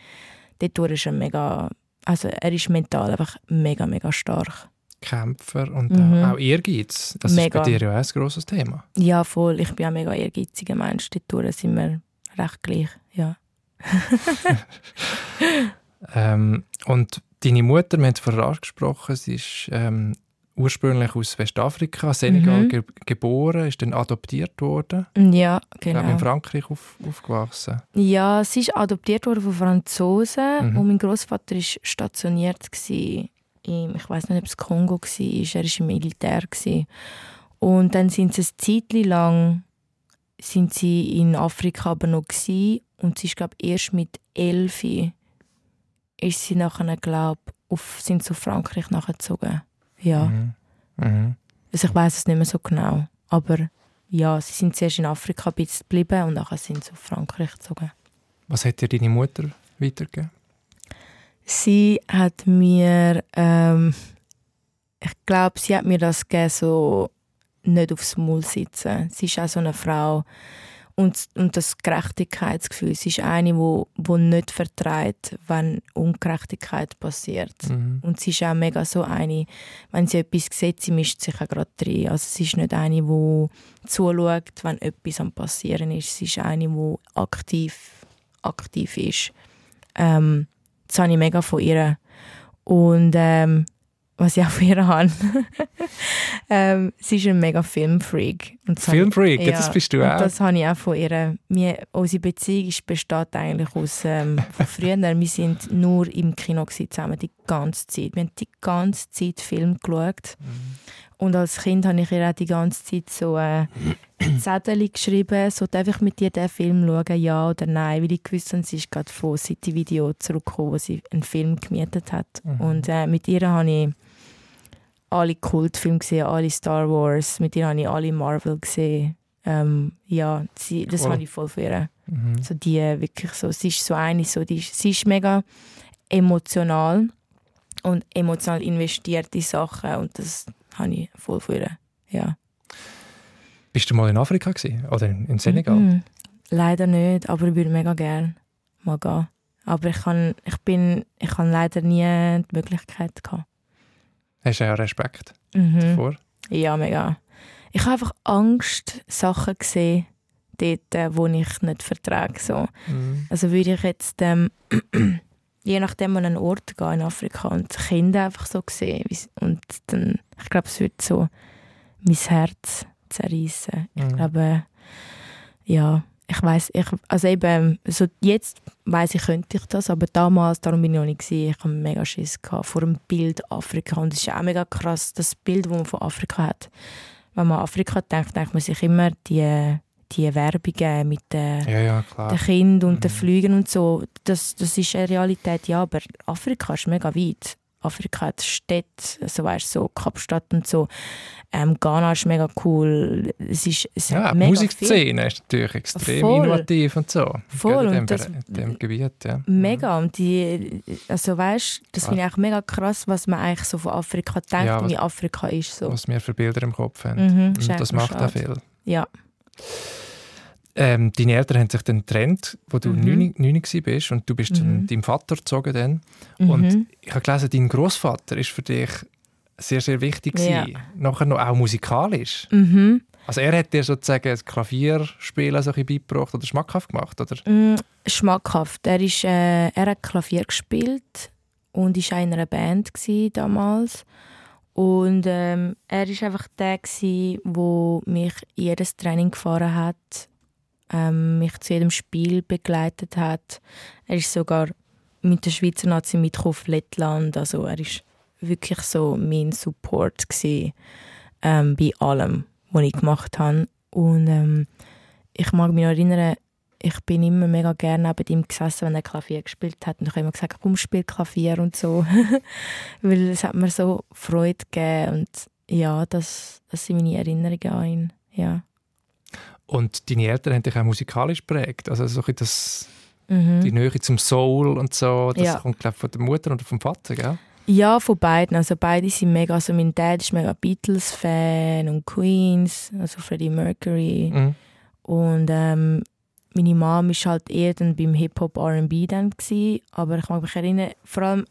dort ist er mega, also er ist mental einfach mega, mega stark. Kämpfer und mhm. auch Ehrgeiz. Das mega. ist bei dir ja auch ein grosses Thema. Ja, voll. Ich bin auch mega ehrgeiziger Mensch. Dort sind wir recht gleich, ja. ähm, und deine Mutter, wir haben es vorher angesprochen, sie ist ähm, ursprünglich aus Westafrika, Senegal mhm. ge geboren, ist dann adoptiert worden. Ja, genau. Ich in Frankreich auf, aufgewachsen. Ja, sie ist adoptiert worden von Franzosen mhm. und mein Großvater ist stationiert im, ich weiß nicht, ob es Kongo war, er war im Militär gewesen. Und dann sind sie eine Zeit lang sind sie in Afrika aber noch gewesen. und sie ist glaube erst mit elf ist sie nachher glaube auf sind zu Frankreich nachgezogen. Ja. Mhm. Mhm. Also ich weiß es nicht mehr so genau. Aber ja, sie sind zuerst in Afrika ein bisschen geblieben und nachher sind sie auf Frankreich gezogen. Was hat dir deine Mutter weitergegeben? Sie hat mir, ähm, ich glaube, sie hat mir das gegeben, so nicht aufs Maul sitzen. Sie ist auch so eine Frau, und, und das Gerechtigkeitsgefühl. Sie ist eine, wo, wo nicht vertreibt, wenn Ungerechtigkeit passiert. Mhm. Und sie ist auch mega so eine, wenn sie etwas sieht, sie mischt sich auch gerade rein. Also sie ist nicht eine, die zuschaut, wenn etwas am passieren ist. Sie ist eine, die aktiv, aktiv ist. Ähm, das habe ich mega von ihr. Und ähm, was ich auch von ihr habe. ähm, sie ist ein mega Filmfreak. Filmfreak, ja, das bist du auch. das habe ich auch von ihr. Wir, unsere Beziehung besteht eigentlich aus ähm, von früher. Wir sind nur im Kino zusammen, die ganze Zeit. Wir haben die ganze Zeit Film geschaut. Mhm. Und als Kind habe ich ihr auch die ganze Zeit so äh, Zettel geschrieben, so darf ich mit dir den Film schauen, ja oder nein, weil ich wusste, sie ist gerade von City Video zurückgekommen, wo sie einen Film gemietet hat. Mhm. Und äh, mit ihr habe ich alle Kultfilme gesehen, alle Star Wars, mit ihr habe ich alle Marvel gesehen. Ähm, ja, sie, das cool. habe ich voll für ihr. Mhm. So die wirklich so, sie ist so eine, so die, sie ist mega emotional und emotional investiert in Sachen und das habe ich voll für ihr. Ja. Bist du mal in Afrika gewesen? oder in Senegal? Mhm. Leider nicht, aber ich würde mega gerne mal gehen. Aber ich, kann, ich, bin, ich habe leider nie die Möglichkeit gehabt. Hast du ja Respekt mhm. davor? Ja, mega. Ich habe einfach Angst, Sachen gesehen, dort, äh, wo ich nicht vertrage. So. Mhm. Also würde ich jetzt ähm, je nachdem an einen Ort gehen in Afrika und Kinder einfach so sehen und dann, ich glaube, es wird so mein Herz zerreißen. Mhm. Ich glaube, ja, ich weiß, ich, also eben, so jetzt weiß ich, könnte ich das, aber damals, darum bin ich noch nicht gewesen, ich hatte mega Schiss gehabt vor dem Bild Afrika und es ist auch mega krass, das Bild, das man von Afrika hat. Wenn man an Afrika denkt, denkt man sich immer die, die Werbungen mit den, ja, ja, den Kindern und mhm. den Flügen und so, das, das ist eine Realität, ja, aber Afrika ist mega weit. Afrika hat Städte, also weißt, so Kapstadt und so. Ähm, Ghana ist mega cool. Es ist, es ja, die Musikszene ist natürlich extrem Voll. innovativ und so. Voll. In dem, das, in dem Gebiet, ja. Mega. Und die, also weißt, das finde ich auch mega krass, was man eigentlich so von Afrika denkt, ja, was, wie Afrika ist. So. Was wir für Bilder im Kopf haben. Mhm, und das macht auch viel. Ja. Ähm, deine Eltern haben sich dann getrennt, wo du mhm. 9, warst und du bist mhm. dann deinem Vater gezogen dann. Mhm. Und ich habe gelesen, dein Großvater ist für dich sehr, sehr wichtig ja. Nachher noch auch musikalisch. Mhm. Also er hat dir sozusagen das Klavierspielen so ein beigebracht oder schmackhaft gemacht, oder? Mm, schmackhaft. Er, ist, äh, er hat Klavier gespielt und war in einer Band damals. Und ähm, er war einfach der, der mich jedes Training gefahren hat, ähm, mich zu jedem Spiel begleitet hat. Er ist sogar mit der Schweizer Nazi mit auf Lettland. Also er ist wirklich so mein Support gewesen, ähm, bei allem, was ich gemacht habe. Und ähm, ich mag mich erinnern, ich bin immer mega gerne neben ihm gesessen, wenn er Klavier gespielt hat. Und ich habe immer gesagt, komm, spiel Klavier und so. Weil es hat mir so Freude gegeben. Und ja, das, das sind meine Erinnerungen an ihn. Ja. Und deine Eltern haben dich auch musikalisch geprägt. Also so das, mhm. die Nähe zum Soul und so, das ja. kommt glaube von der Mutter oder vom Vater, gell? Ja, von beiden. Also beide sind mega, also mein Dad ist mega Beatles-Fan und Queens, also Freddie Mercury. Mhm. Und ähm, meine Mom war halt eher dann beim Hip-Hop R&B dann gewesen. Aber ich mag mich erinnern, vor allem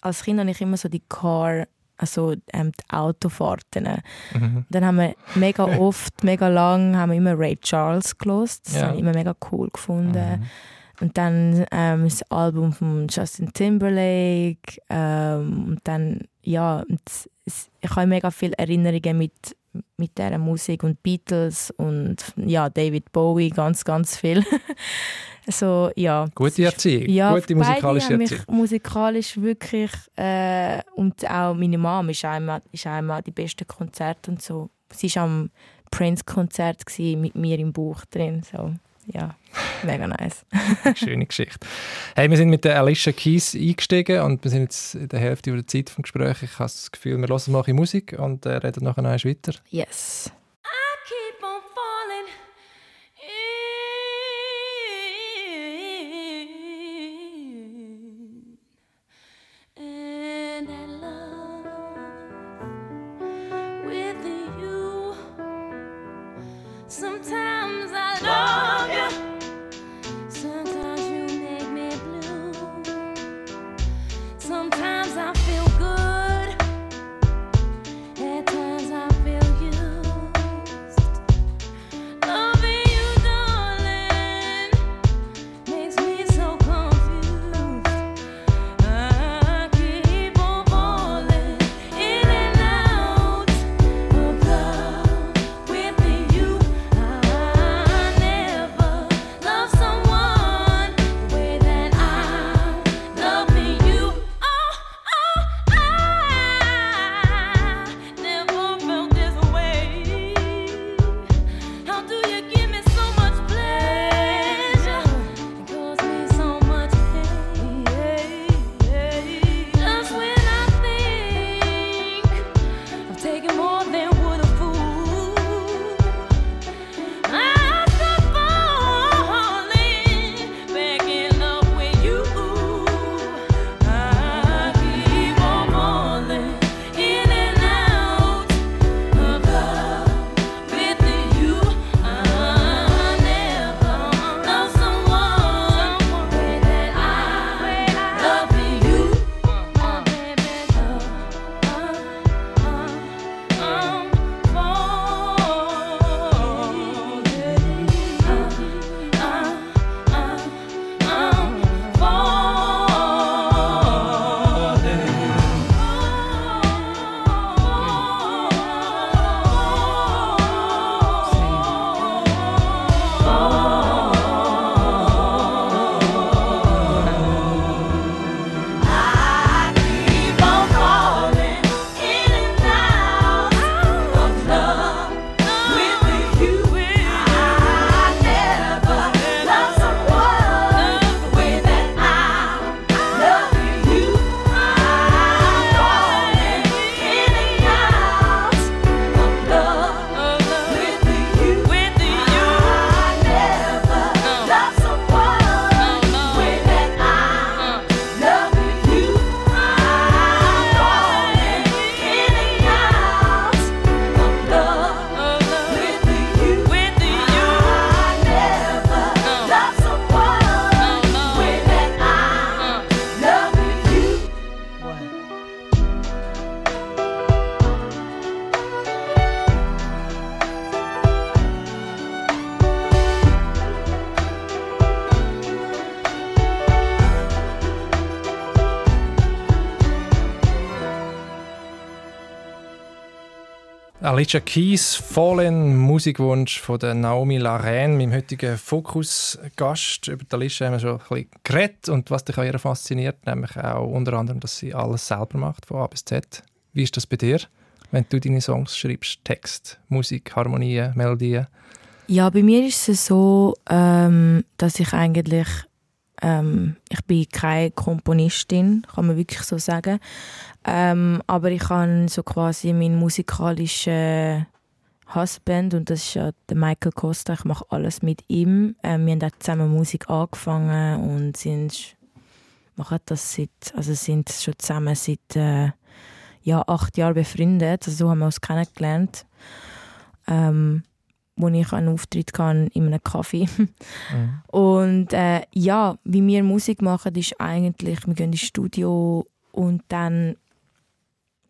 als Kind hatte ich immer so die Car, also ähm, die Autofahrten. Mhm. Dann haben wir mega oft, mega lang, haben wir immer Ray Charles gelost. Das ja. habe ich immer mega cool gefunden. Mhm. Und dann ähm, das Album von Justin Timberlake. Ähm, und dann, ja, und es, ich habe mega viele Erinnerungen mit, mit dieser Musik und Beatles und ja, David Bowie, ganz, ganz viel. so, ja. Gute Erziehung, ja, gute musikalische Erziehung. Mich musikalisch wirklich äh, und auch meine Mom ist einmal, ist einmal die besten Konzerte und so. Sie war am Prince-Konzert mit mir im Buch drin. So ja, mega nice. Schöne Geschichte. Hey, wir sind mit der Alicia Keys eingestiegen und wir sind jetzt in der Hälfte der Zeit des Gesprächs. Ich habe das Gefühl, wir hören mal Musik und äh, reden nachher noch weiter. Yes. Alicia Keys, Fallen, Musikwunsch von der Naomi Laren, meinem heutigen Fokus-Gast. Über die Alicia haben wir schon ein bisschen geredet und was dich an ihr fasziniert, nämlich auch unter anderem, dass sie alles selber macht, von A bis Z. Wie ist das bei dir, wenn du deine Songs schreibst? Text, Musik, Harmonien, Melodien? Ja, bei mir ist es so, ähm, dass ich eigentlich ähm, ich bin keine Komponistin, kann man wirklich so sagen. Ähm, aber ich habe so quasi meinen musikalischen Husband und das ist ja der Michael Costa. Ich mache alles mit ihm. Ähm, wir haben auch zusammen Musik angefangen und sind machen das seit, also sind schon zusammen seit äh, ja, acht Jahren befreundet. Also so haben wir uns kennengelernt. Ähm, wo ich einen Auftritt kann in einem Kaffee. Mhm. Und äh, ja, wie wir Musik machen, ist eigentlich, wir gehen ins Studio und dann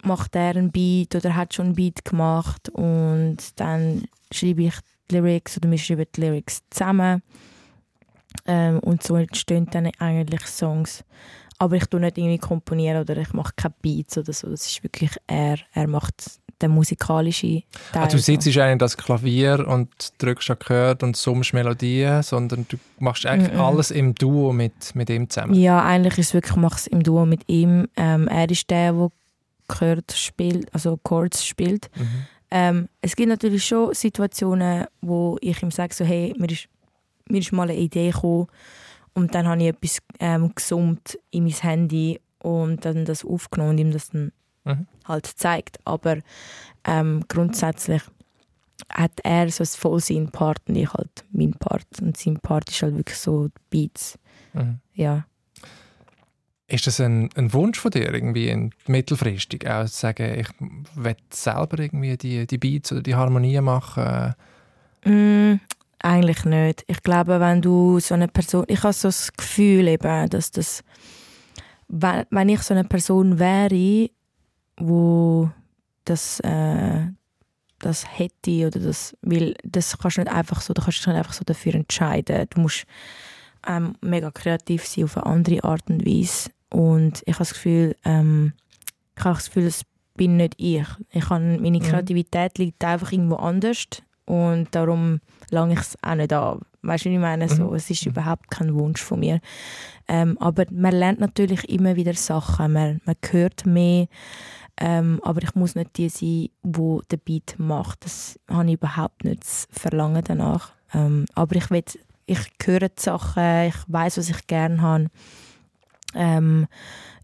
macht er einen Beat oder hat schon einen Beat gemacht und dann schreibe ich die Lyrics oder wir schreiben die Lyrics zusammen ähm, und so entstehen dann eigentlich Songs. Aber ich tue nicht irgendwie komponieren oder ich mache keine Beats oder so. Das ist wirklich er. Er macht der musikalische Teil. Also du sitzt so. eigentlich das Klavier und drückst Akkorde und summst Melodien, sondern du machst eigentlich mm -mm. alles im Duo mit, mit ihm zusammen? Ja, eigentlich ist es wirklich, mach es im Duo mit ihm. Ähm, er ist der, der Chord spielt, also Chords spielt. Mhm. Ähm, es gibt natürlich schon Situationen, wo ich ihm sage, so, hey, mir ist, mir ist mal eine Idee gekommen und dann habe ich etwas ähm, gesummt in mein Handy und dann das aufgenommen und ihm das dann mhm. Halt zeigt. Aber ähm, grundsätzlich hat er so voll seinen Part und ich halt meinen Part. Und sein Part ist halt wirklich so Beats. Mhm. Ja. Ist das ein, ein, Wunsch von dir, irgendwie in mittelfristig auch zu sagen, ich will selber irgendwie die, die Beats oder die Harmonien machen? Mm, eigentlich nicht. Ich glaube, wenn du so eine Person, ich habe so das Gefühl eben, dass das, wenn, wenn ich so eine Person wäre, wo das, äh, das hätte oder das will, das kannst du nicht einfach so, du kannst dich nicht einfach so dafür entscheiden. Du musst ähm, mega kreativ sein auf eine andere Art und Weise. Und ich habe das Gefühl, ähm, ich habe das Gefühl, das bin nicht ich. ich habe, meine mhm. Kreativität liegt einfach irgendwo anders und darum lange ich es auch nicht an. Weißt du, ich meine? So, mhm. es ist überhaupt kein Wunsch von mir. Ähm, aber man lernt natürlich immer wieder Sachen, man, man hört mehr, ähm, aber ich muss nicht die sein, die den Beat macht. Das habe ich überhaupt nicht das Verlangen danach. Ähm, aber ich, will, ich höre die Sachen, ich weiß, was ich gerne habe. Ähm,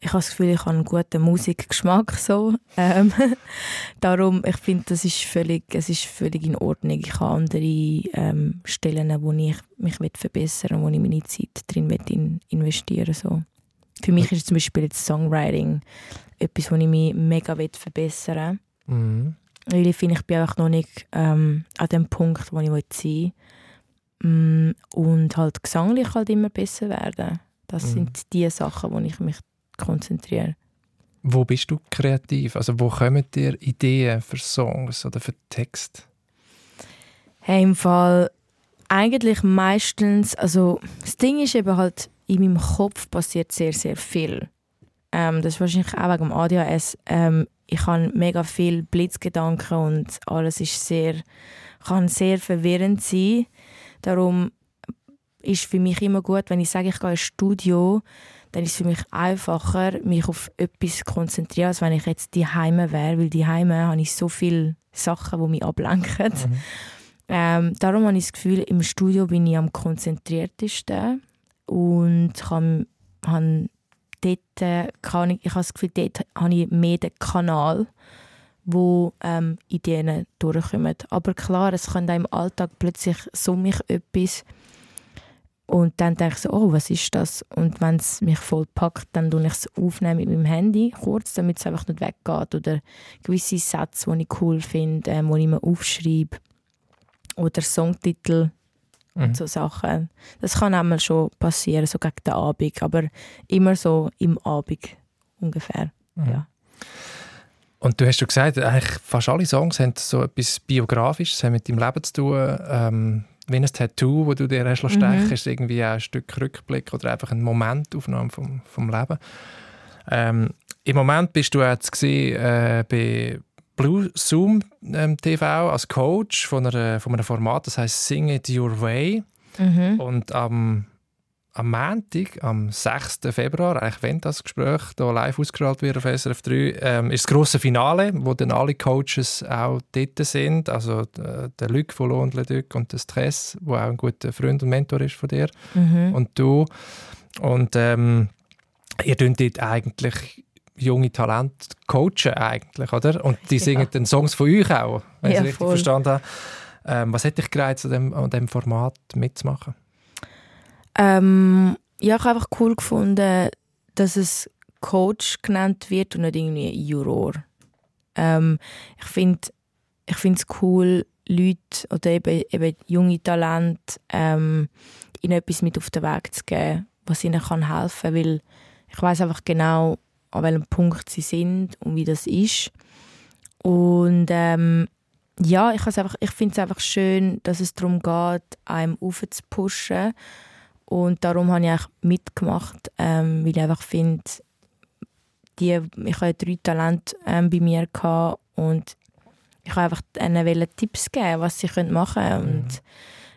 ich habe das Gefühl, ich habe einen guten Musikgeschmack. So. Ähm, darum, ich finde, das ist völlig, es ist völlig in Ordnung. Ich habe andere ähm, Stellen, wo ich mich verbessern will, wo ich meine Zeit drin in investieren so. Für mich ist zum Beispiel jetzt Songwriting etwas, wo ich mich mega verbessern will. Mhm. Weil ich finde, ich bin einfach noch nicht ähm, an dem Punkt, wo ich sein will. Mm, und halt gesanglich halt immer besser werden. Das mhm. sind die Sachen, wo ich mich konzentriere. Wo bist du kreativ? Also wo kommen dir Ideen für Songs oder für Text? Hey, im Fall eigentlich meistens, also das Ding ist eben halt, in meinem Kopf passiert sehr, sehr viel. Ähm, das ist wahrscheinlich auch wegen dem ADHS. Ähm, ich habe mega viel Blitzgedanken und alles ist sehr, kann sehr verwirrend sein. Darum ist für mich immer gut, wenn ich sage, ich gehe ins Studio, dann ist es für mich einfacher, mich auf etwas zu konzentrieren, als wenn ich jetzt die Heime wäre, weil die Heime habe ich so viele Sachen, die mich ablenken. Mhm. Ähm, darum habe ich das Gefühl, im Studio bin ich am konzentriertesten und habe, habe dort, äh, kann ich, ich habe das Gefühl, dort habe ich mehr den Kanal, wo ähm, Ideen durchkommen. Aber klar, es kann auch im Alltag plötzlich so mich etwas und dann denke ich so, oh, was ist das? Und wenn es mich voll packt, dann tue ich es aufnehmen mit meinem Handy, kurz, damit es einfach nicht weggeht. Oder gewisse Sätze, die ich cool finde, äh, die ich mir aufschreibe. Oder Songtitel. Und so Sachen. Das kann einmal schon passieren, so gegen den Abend, aber immer so im Abend ungefähr. Mhm. Ja. Und du hast schon gesagt, eigentlich fast alle Songs haben so etwas Biografisches, haben mit deinem Leben zu tun. Ähm, wie ein Tattoo, das du dir hast stechen mhm. ist irgendwie auch ein Stück Rückblick oder einfach eine Momentaufnahme vom, vom Leben. Ähm, Im Moment bist du jetzt gesehen, äh, bei Blue Zoom ähm, TV als Coach von, einer, von einem Format, das heißt Sing It Your Way. Mhm. Und am, am Montag, am 6. Februar, eigentlich wenn das Gespräch hier live ausgestrahlt wird auf SRF 3, ähm, ist das grosse Finale, wo dann alle Coaches auch dort sind. Also äh, der Luc von Lohn Leduc und der Stress, der auch ein guter Freund und Mentor ist von dir. Mhm. Und du. Und ähm, ihr tut dort eigentlich junge Talente coachen eigentlich, oder? Und die Ja. singen dann Songs von euch auch, wenn ich Ja, es richtig voll. verstanden habe. Ähm, was hat dich gereizt, an dem, an dem Format mitzumachen? Ähm, ja, ich habe einfach cool gefunden, dass es Coach genannt wird und nicht irgendwie Juror. Ähm, ich finde ich finde es cool, Leute oder eben, eben junge Talente ähm, ihnen etwas mit auf den Weg zu geben, was ihnen kann helfen kann, weil ich weiß einfach genau, an welchem Punkt sie sind und wie das ist. Und ähm, ja, ich, einfach- ich finde es einfach schön, dass es darum geht, einem aufzupushen. Und darum habe ich auch mitgemacht, ähm, weil ich einfach finde, die, ich hatte drei Talente ähm, bei mir gehabt und ich habe einfach ihnen wollte Tipps geben, was sie machen können. Und,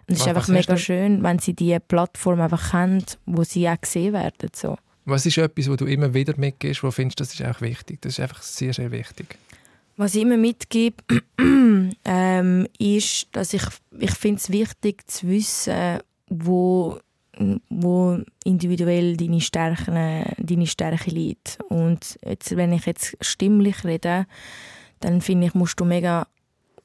und es ist einfach mega schön, wenn sie diese Plattform einfach haben, wo sie auch gesehen werden. So. Was ist etwas, wo du immer wieder mitgehst, wo findest, das ist auch wichtig? Das ist einfach sehr, sehr wichtig. Was ich immer mitgebe, ähm, ist, dass ich, ich finde es wichtig zu wissen, wo, wo individuell deine Stärken, deine Stärke liegt. Und jetzt, wenn ich jetzt stimmlich rede, dann finde ich, musst du mega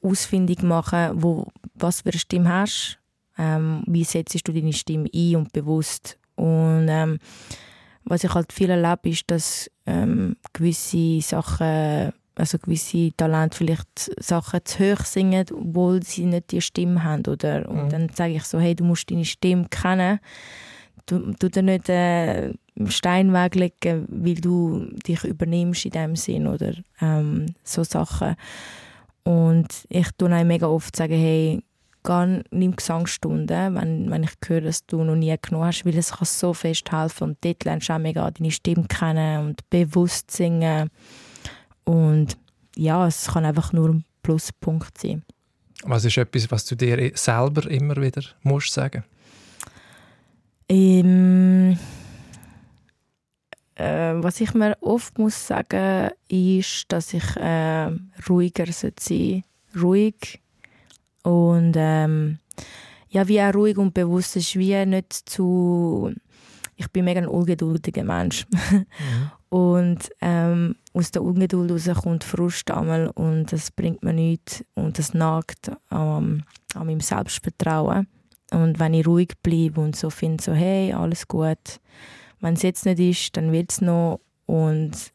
ausfindig machen, wo, was für eine Stimme hast, ähm, wie setzt du deine Stimme ein und bewusst. Und ähm, was ich halt viel erlebe, ist, dass ähm, gewisse Sachen, also gewisse Talente vielleicht Sachen zu hoch singen, obwohl sie nicht die Stimme haben. Oder? Und Mhm. dann sage ich so, hey, du musst deine Stimme kennen. Du, du dir nicht äh, Stein weglegen, weil du dich übernimmst in dem Sinn oder ähm, so Sachen. Und ich tue auch mega oft sagen, hey, geh, nimm Gesangsstunden, wenn, wenn ich höre, dass du noch nie genommen hast, weil es kann so fest helfen und dort lernst du auch mega deine Stimme kennen und bewusst singen und ja, es kann einfach nur ein Pluspunkt sein. Was ist etwas, was du dir selber immer wieder musst sagen? Ähm, äh, was ich mir oft muss sagen, ist, dass ich äh, ruhiger sein sollte. Ruhig und ähm, ja, wie auch ruhig und bewusst ist, wie nicht zu... Ich bin mega ein ungeduldiger Mensch. Und ähm, aus der Ungeduld raus kommt Frust einmal und das bringt mir nichts und das nagt an, an meinem Selbstvertrauen. Und wenn ich ruhig bleibe und so finde, so, hey, alles gut, wenn es jetzt nicht ist, dann wird es noch und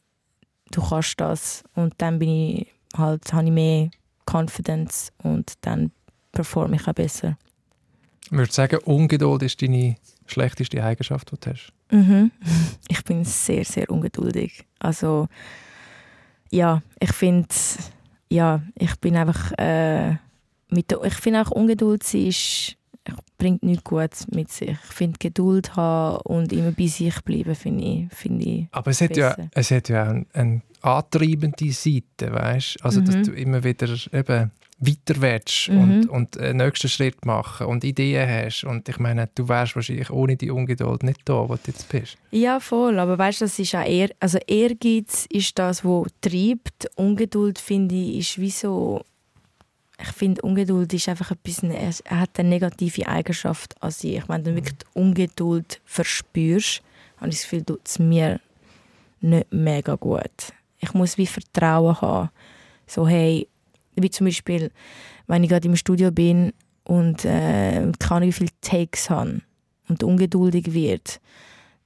du kannst das. Und dann bin ich halt, habe ich mehr Confidence und dann performe ich auch besser. Ich würde sagen, Ungeduld ist deine schlechteste Eigenschaft, die du hast. Mhm. Ich bin sehr, sehr ungeduldig. Also, ja, ich finde, ja, ich bin einfach, äh, mit der, ich finde auch Ungeduld ist, bringt nichts Gutes mit sich. Ich finde Geduld haben und immer bei sich bleiben, finde ich, finde ich Aber es hat, ja, es hat ja auch eine, eine antreibende Seite, weißt? Also, dass Mhm. du immer wieder eben weiter willst Mhm. und, und einen nächsten Schritt machen und Ideen hast. Und ich meine, du wärst wahrscheinlich ohne die Ungeduld nicht da, wo du jetzt bist. Ja, voll. Aber weißt du, das ist auch eher, also Ehrgeiz ist das, was treibt. Ungeduld finde ich ist wie so. Ich finde Ungeduld ist einfach etwas. Es hat eine negative Eigenschaft an sich. Wenn du wirklich die Ungeduld verspürst, habe ich das Gefühl, tut es mir nicht mega gut. Ich muss wie Vertrauen haben. So hey, wie zum Beispiel, wenn ich gerade im Studio bin und äh, keine wie viele Takes habe und ungeduldig wird,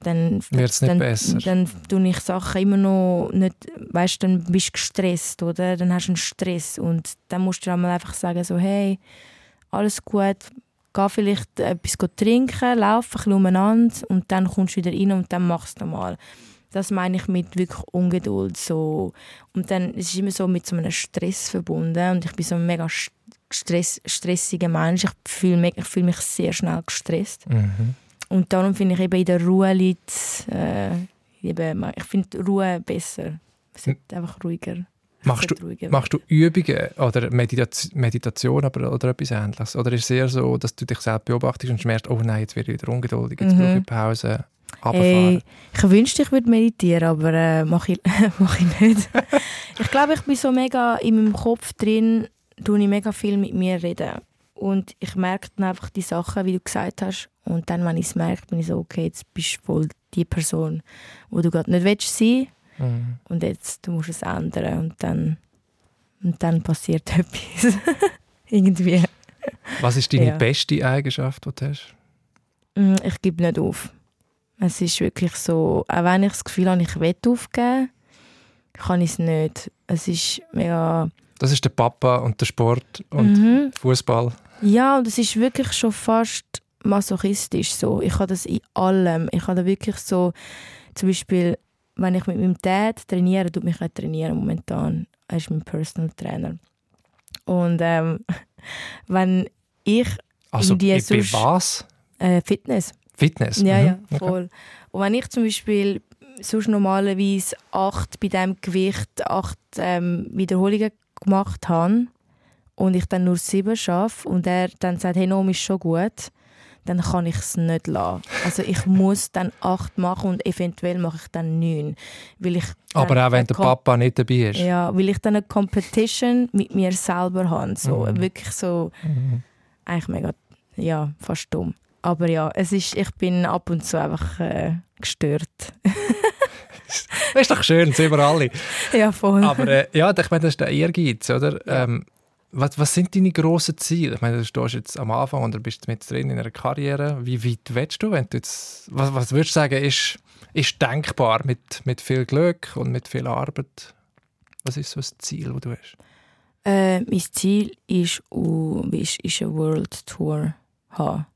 dann Wird's nicht dann, besser. Dann tue ich Sachen immer noch nicht, weißt, dann bist du gestresst, oder? Dann hast du einen Stress und dann musst du einmal einfach sagen so, hey, alles gut, geh vielleicht etwas trinken, lauf ein bisschen umeinander und dann kommst du wieder rein und dann machst du mal. Das meine ich mit wirklich Ungeduld. So. Und dann es ist immer so mit so einem Stress verbunden und ich bin so ein mega st- stress, stressiger Mensch. Ich fühle mich, ich fühle mich sehr schnell gestresst. Mhm. Und darum finde ich eben in der Ruhe liegt, äh, eben, ich finde Ruhe besser. Es wird einfach ruhiger Machst du, machst du Übungen oder Meditation, Meditation aber, oder etwas Ähnliches? Oder ist es eher so, dass du dich selbst beobachtest und merkst, oh nein, jetzt werde ich wieder ungeduldig, jetzt mhm. brauche ich Pause? Hey, ich wünschte, ich würde meditieren, aber äh, mache ich, mach ich nicht. ich glaube, ich bin so mega in meinem Kopf drin, tue ich mega viel mit mir reden. Und ich merke dann einfach die Sachen, wie du gesagt hast. Und dann, wenn ich es merke, bin ich so, okay, jetzt bist du voll die Person, wo du gerade nicht willst sein mhm. Und jetzt du musst es ändern. Und dann, und dann passiert etwas. Irgendwie. Was ist deine ja. beste Eigenschaft, die du hast? Mm, ich gebe nicht auf. Es ist wirklich so, auch wenn ich das Gefühl habe, ich will aufgeben, kann ich es nicht. Es ist mega... Das ist der Papa und der Sport und mhm. Fußball. Ja, und es ist wirklich schon fast masochistisch so. Ich habe das in allem. Ich habe da wirklich so, zum Beispiel, wenn ich mit meinem Dad trainiere, tut mich nicht trainieren momentan. Er ist mein Personal Trainer. Und ähm, wenn ich also, in die sonst, was? Äh, Fitness. Fitness? Ja, mhm. ja, voll. Okay. Und wenn ich zum Beispiel sonst normalerweise acht bei diesem Gewicht, acht ähm, Wiederholungen gemacht habe und ich dann nur sieben schaffe und er dann sagt, hey, Nomi ist schon gut, dann kann ich es nicht lassen. Also ich muss dann acht machen und eventuell mache ich dann neun. Weil ich Aber auch wenn der Papa nicht dabei ist? Ja, weil ich dann eine Competition mit mir selber habe. So, mhm. Wirklich so, mhm. eigentlich mega, ja, fast dumm. Aber ja, es ist, ich bin ab und zu einfach äh, gestört. das ist doch schön, sehen wir alle. Ja, voll. Aber äh, ja, ich meine, das ist der Ehrgeiz, oder? Ja. Ähm, was, was, sind deine grossen Ziele? Ich meine, du stehst jetzt am Anfang und du bist mit drin in einer Karriere. Wie weit willst du, wenn du jetzt, was, was würdest du sagen, ist, ist denkbar mit, mit viel Glück und mit viel Arbeit? Was ist so das Ziel, das du hast? Äh, mein Ziel ist, uh, ist, ist eine World Tour haben.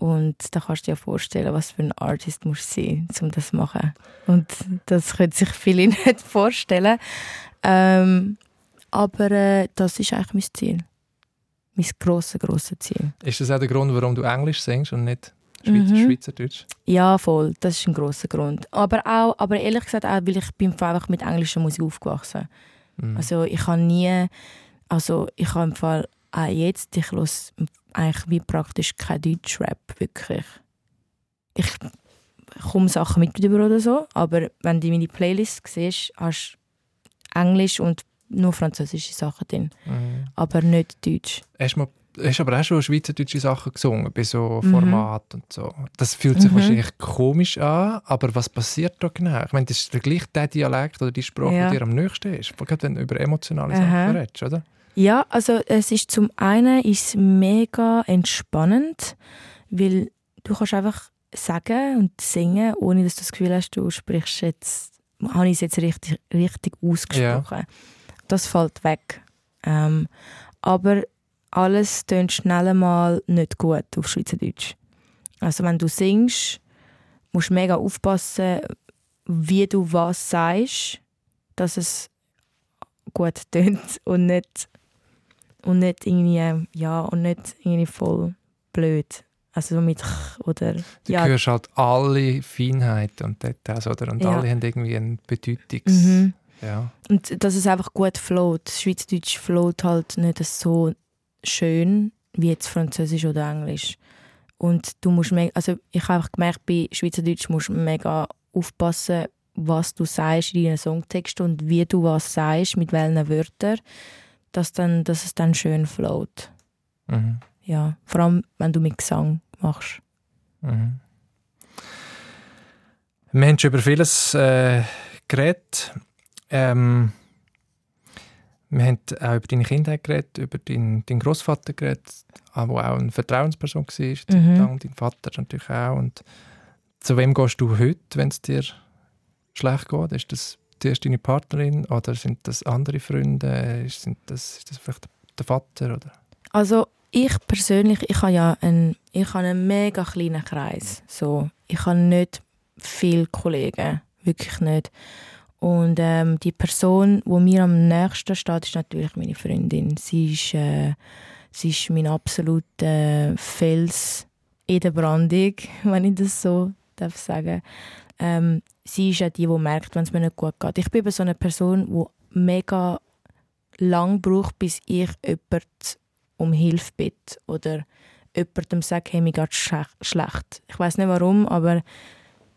Und da kannst du dir vorstellen, was für ein Artist musst sein, um das zu machen. Und das können sich viele nicht vorstellen. Ähm, aber äh, das ist eigentlich mein Ziel. Mein grosses, grosses Ziel. Ist das auch der Grund, warum du Englisch singst und nicht Schweizer, mhm. Schweizerdeutsch? Ja, voll. Das ist ein grosser Grund. Aber auch, aber ehrlich gesagt auch, weil ich bin einfach mit englischer Musik aufgewachsen. Mhm. Also ich habe nie, also ich habe im Fall auch jetzt, ich höre eigentlich wie praktisch kein Deutschrap, wirklich. Ich komme Sachen mit über oder so, aber wenn du meine Playlist siehst, hast du Englisch und nur französische Sachen drin, mhm. aber nicht Deutsch. Hast du hast aber auch schon schweizerdeutsche Sachen gesungen, bei so Formaten mhm. und so. Das fühlt sich mhm. wahrscheinlich komisch an, aber was passiert da genau? Ich meine, das ist gleich der Dialekt oder die Sprache, ja. die dir am nächsten ist, gerade wenn du über emotionale. Sachen redest, oder? Ja, also es ist zum einen ist mega entspannend, weil du kannst einfach sagen und singen, ohne dass du das Gefühl hast, du sprichst jetzt, habe ich es jetzt richtig, richtig ausgesprochen. Ja. Das fällt weg. Ähm, aber alles tönt schnell mal nicht gut auf Schweizerdeutsch. Also wenn du singst, musst du mega aufpassen, wie du was sagst, dass es gut tönt und nicht und nicht irgendwie, ja, und nicht irgendwie voll blöd. Also so mit oder Du ja. hörst halt alle Feinheiten und Details, oder? Und ja. alle haben irgendwie einen Bedeutungs... Mhm. Ja. Und dass es einfach gut float. Schweizerdeutsch float halt nicht so schön wie jetzt Französisch oder Englisch. Und du musst mega, also ich habe einfach gemerkt, bei Schweizerdeutsch musst du mega aufpassen, was du sagst in deinen Songtext und wie du was sagst, mit welchen Wörtern dass, dann, dass es dann schön float. Mhm. Ja, vor allem, wenn du mit Gesang machst. Mhm. Wir haben schon über vieles äh, geredet. Ähm, wir haben auch über deine Kindheit geredet, über deinen, deinen Großvater geredet, der auch eine Vertrauensperson war. Mhm. Dein Vater natürlich auch. Und zu wem gehst du heute, wenn es dir schlecht geht? Ist das zuerst deine Partnerin oder sind das andere Freunde? Sind das, ist das vielleicht der Vater? Oder? Also ich persönlich, ich habe ja einen, ich habe einen mega kleinen Kreis. So, ich habe nicht viele Kollegen, wirklich nicht. Und ähm, die Person, die mir am nächsten steht, ist natürlich meine Freundin. Sie ist, äh, sie ist mein absoluter Fels in der Brandung, wenn ich das so darf sagen. Ähm, sie ist ja die, die merkt, wenn es mir nicht gut geht. Ich bin eben so eine Person, die mega lang gebraucht, bis ich jemand um Hilfe bitte oder jemandem sage, hey, mir geht schlecht. Ich weiß nicht warum, aber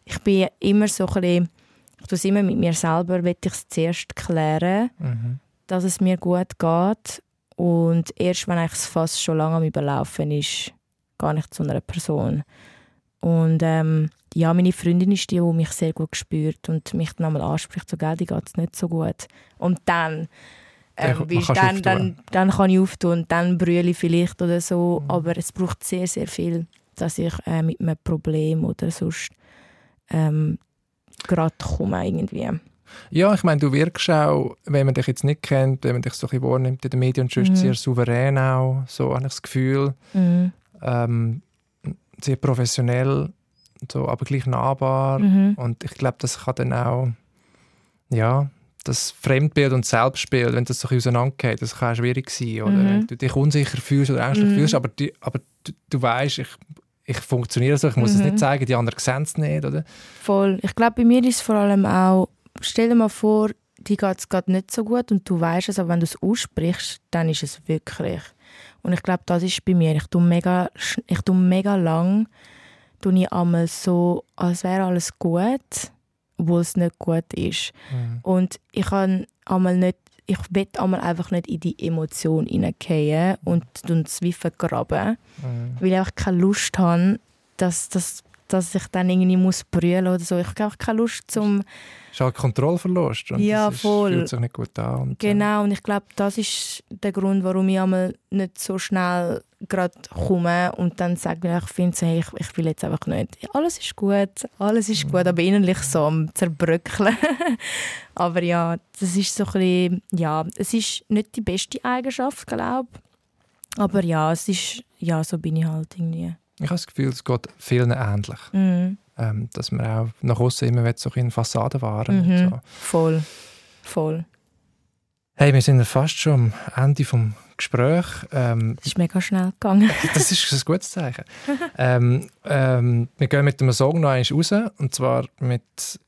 ich bin immer so ein bisschen, ich tue es immer mit mir selber, will ich es zuerst klären, mhm. dass es mir gut geht und erst wenn es fast schon lange am Überlaufen ist, gar nicht zu einer Person. Und ähm, ja, meine Freundin ist die, die mich sehr gut spürt und mich dann einmal anspricht, so, gell, die geht es nicht so gut. Und dann, ähm, dann, dann, dann, dann, kann ich auftun und dann brülle ich vielleicht oder so, mhm. aber es braucht sehr, sehr viel, dass ich äh, mit einem Problem oder sonst ähm, gerade komme irgendwie. Ja, ich meine, du wirkst auch, wenn man dich jetzt nicht kennt, wenn man dich so ein bisschen wahrnimmt in den Medien, sonst mhm. sehr souverän auch, so habe ich das Gefühl. Mhm. Ähm, sehr professionell, so, aber gleich nahbar. Mhm. Und ich glaube, das kann dann auch, ja, das Fremdbild und Selbstbild, wenn das so ein auseinandergeht, das kann schwierig sein. Oder mhm. wenn du dich unsicher fühlst oder ängstlich mhm. fühlst, aber, die, aber du, du weißt, ich, ich funktioniere so, ich muss es nicht mhm. zeigen, die anderen sehen es nicht, oder? Voll. Ich glaube, bei mir ist es vor allem auch stell dir mal vor, die geht es gerade nicht so gut und du weißt es, aber wenn du es aussprichst, dann ist es wirklich. Und ich glaube, das ist bei mir. Ich tue mega, ich tue mega lang, tue ich einmal so, als wäre alles gut, obwohl es nicht gut ist. Mhm. Und ich kann einmal nicht, ich will einmal einfach nicht in die Emotion hineingehen und es wie vergraben, mhm. weil ich einfach keine Lust habe, dass das dass ich dann irgendwie muss brüllen oder so. Ich habe auch keine Lust zum... Es ist halt Kontrollverlust und ja, das ist, voll. fühlt sich nicht gut an. Und, genau, und ich glaube, das ist der Grund, warum ich einmal nicht so schnell gerade komme und dann sage ich, finde hey, ich, ich will jetzt einfach nicht. Ja, alles ist gut, alles ist gut, aber innerlich so am zerbröckeln. aber ja, das ist so ein bisschen, ja, es ist nicht die beste Eigenschaft, glaube ich. Aber ja, es ist, ja, so bin ich halt irgendwie. Ich habe das Gefühl, es geht vielen ähnlich. Mhm. Ähm, dass man auch nach außen immer so in Fassaden wahren mhm. so. Voll. Voll. Hey, wir sind fast schon am Ende des Gesprächs. Ähm, das ist mega schnell gegangen. das ist ein gutes Zeichen. ähm, ähm, wir gehen mit dem Song noch einmal raus. Und zwar mit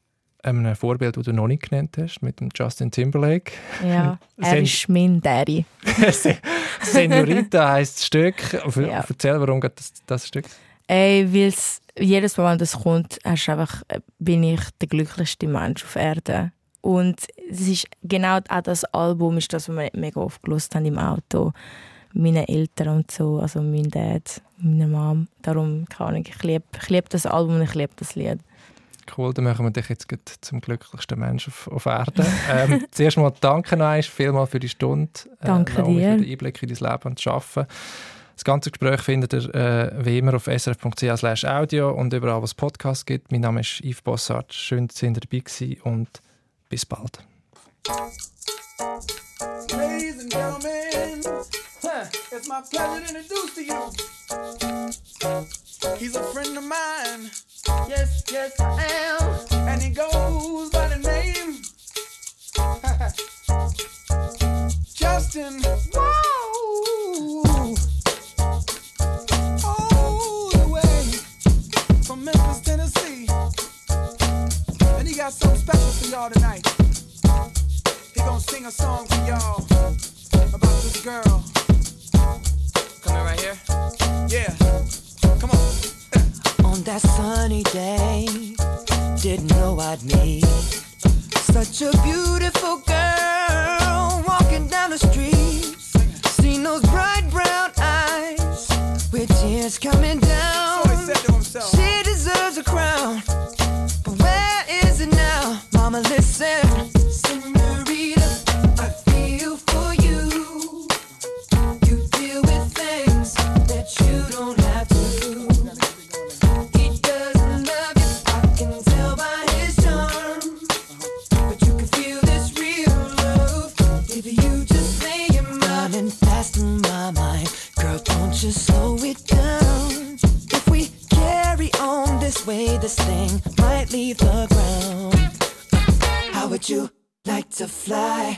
einem Vorbild, das du noch nicht genannt hast, mit dem Justin Timberlake. Ja, er ist mein Daddy. Senorita heisst das Stück. Ja. Erzähl, warum geht das, das Stück? Ey, weil's jedes Mal, wenn das kommt, hast einfach, äh, bin ich der glücklichste Mensch auf Erden. Und es ist genau auch das Album, ist das, was wir mega oft gelesen haben im Auto. Meine Eltern und so, also mein Dad, meine Mom. Darum, keine ich liebe ich lieb das Album und ich liebe das Lied. Cool, dann machen wir dich jetzt zum glücklichsten Menschen auf, auf Erden. ähm, zuerst mal danke noch vielmals für die Stunde. Äh, danke dir. Für den Einblick in dein Leben und das Arbeiten. Das ganze Gespräch findet ihr äh, wie immer auf srf.ch audio und überall, wo es Podcasts gibt. Mein Name ist Yves Bossart. Schön, dass ihr dabei gewesen und bis bald. Ladies and gentlemen, it's my pleasure to introduce to you. He's a friend of mine. Yes, yes, I am. And he goes by the name Justin. Whoa. Got something special for y'all tonight. He gonna sing a song for y'all about this girl. Coming right here? Yeah. Come on on that sunny day. Didn't know I'd meet such a beautiful girl walking down the street. Seen those bright brown eyes with tears coming down. Leave the ground. How would you like to fly?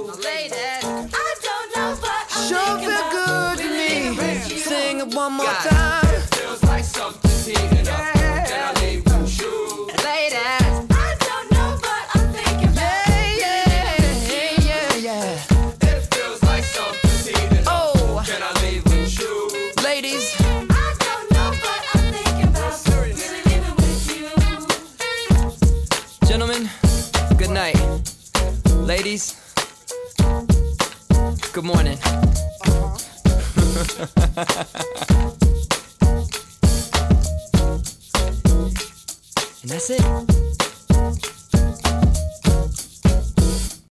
Ladies, I don't know but I'm thinking about. You. Gentlemen, good night. Ladies, good morning. and that's it.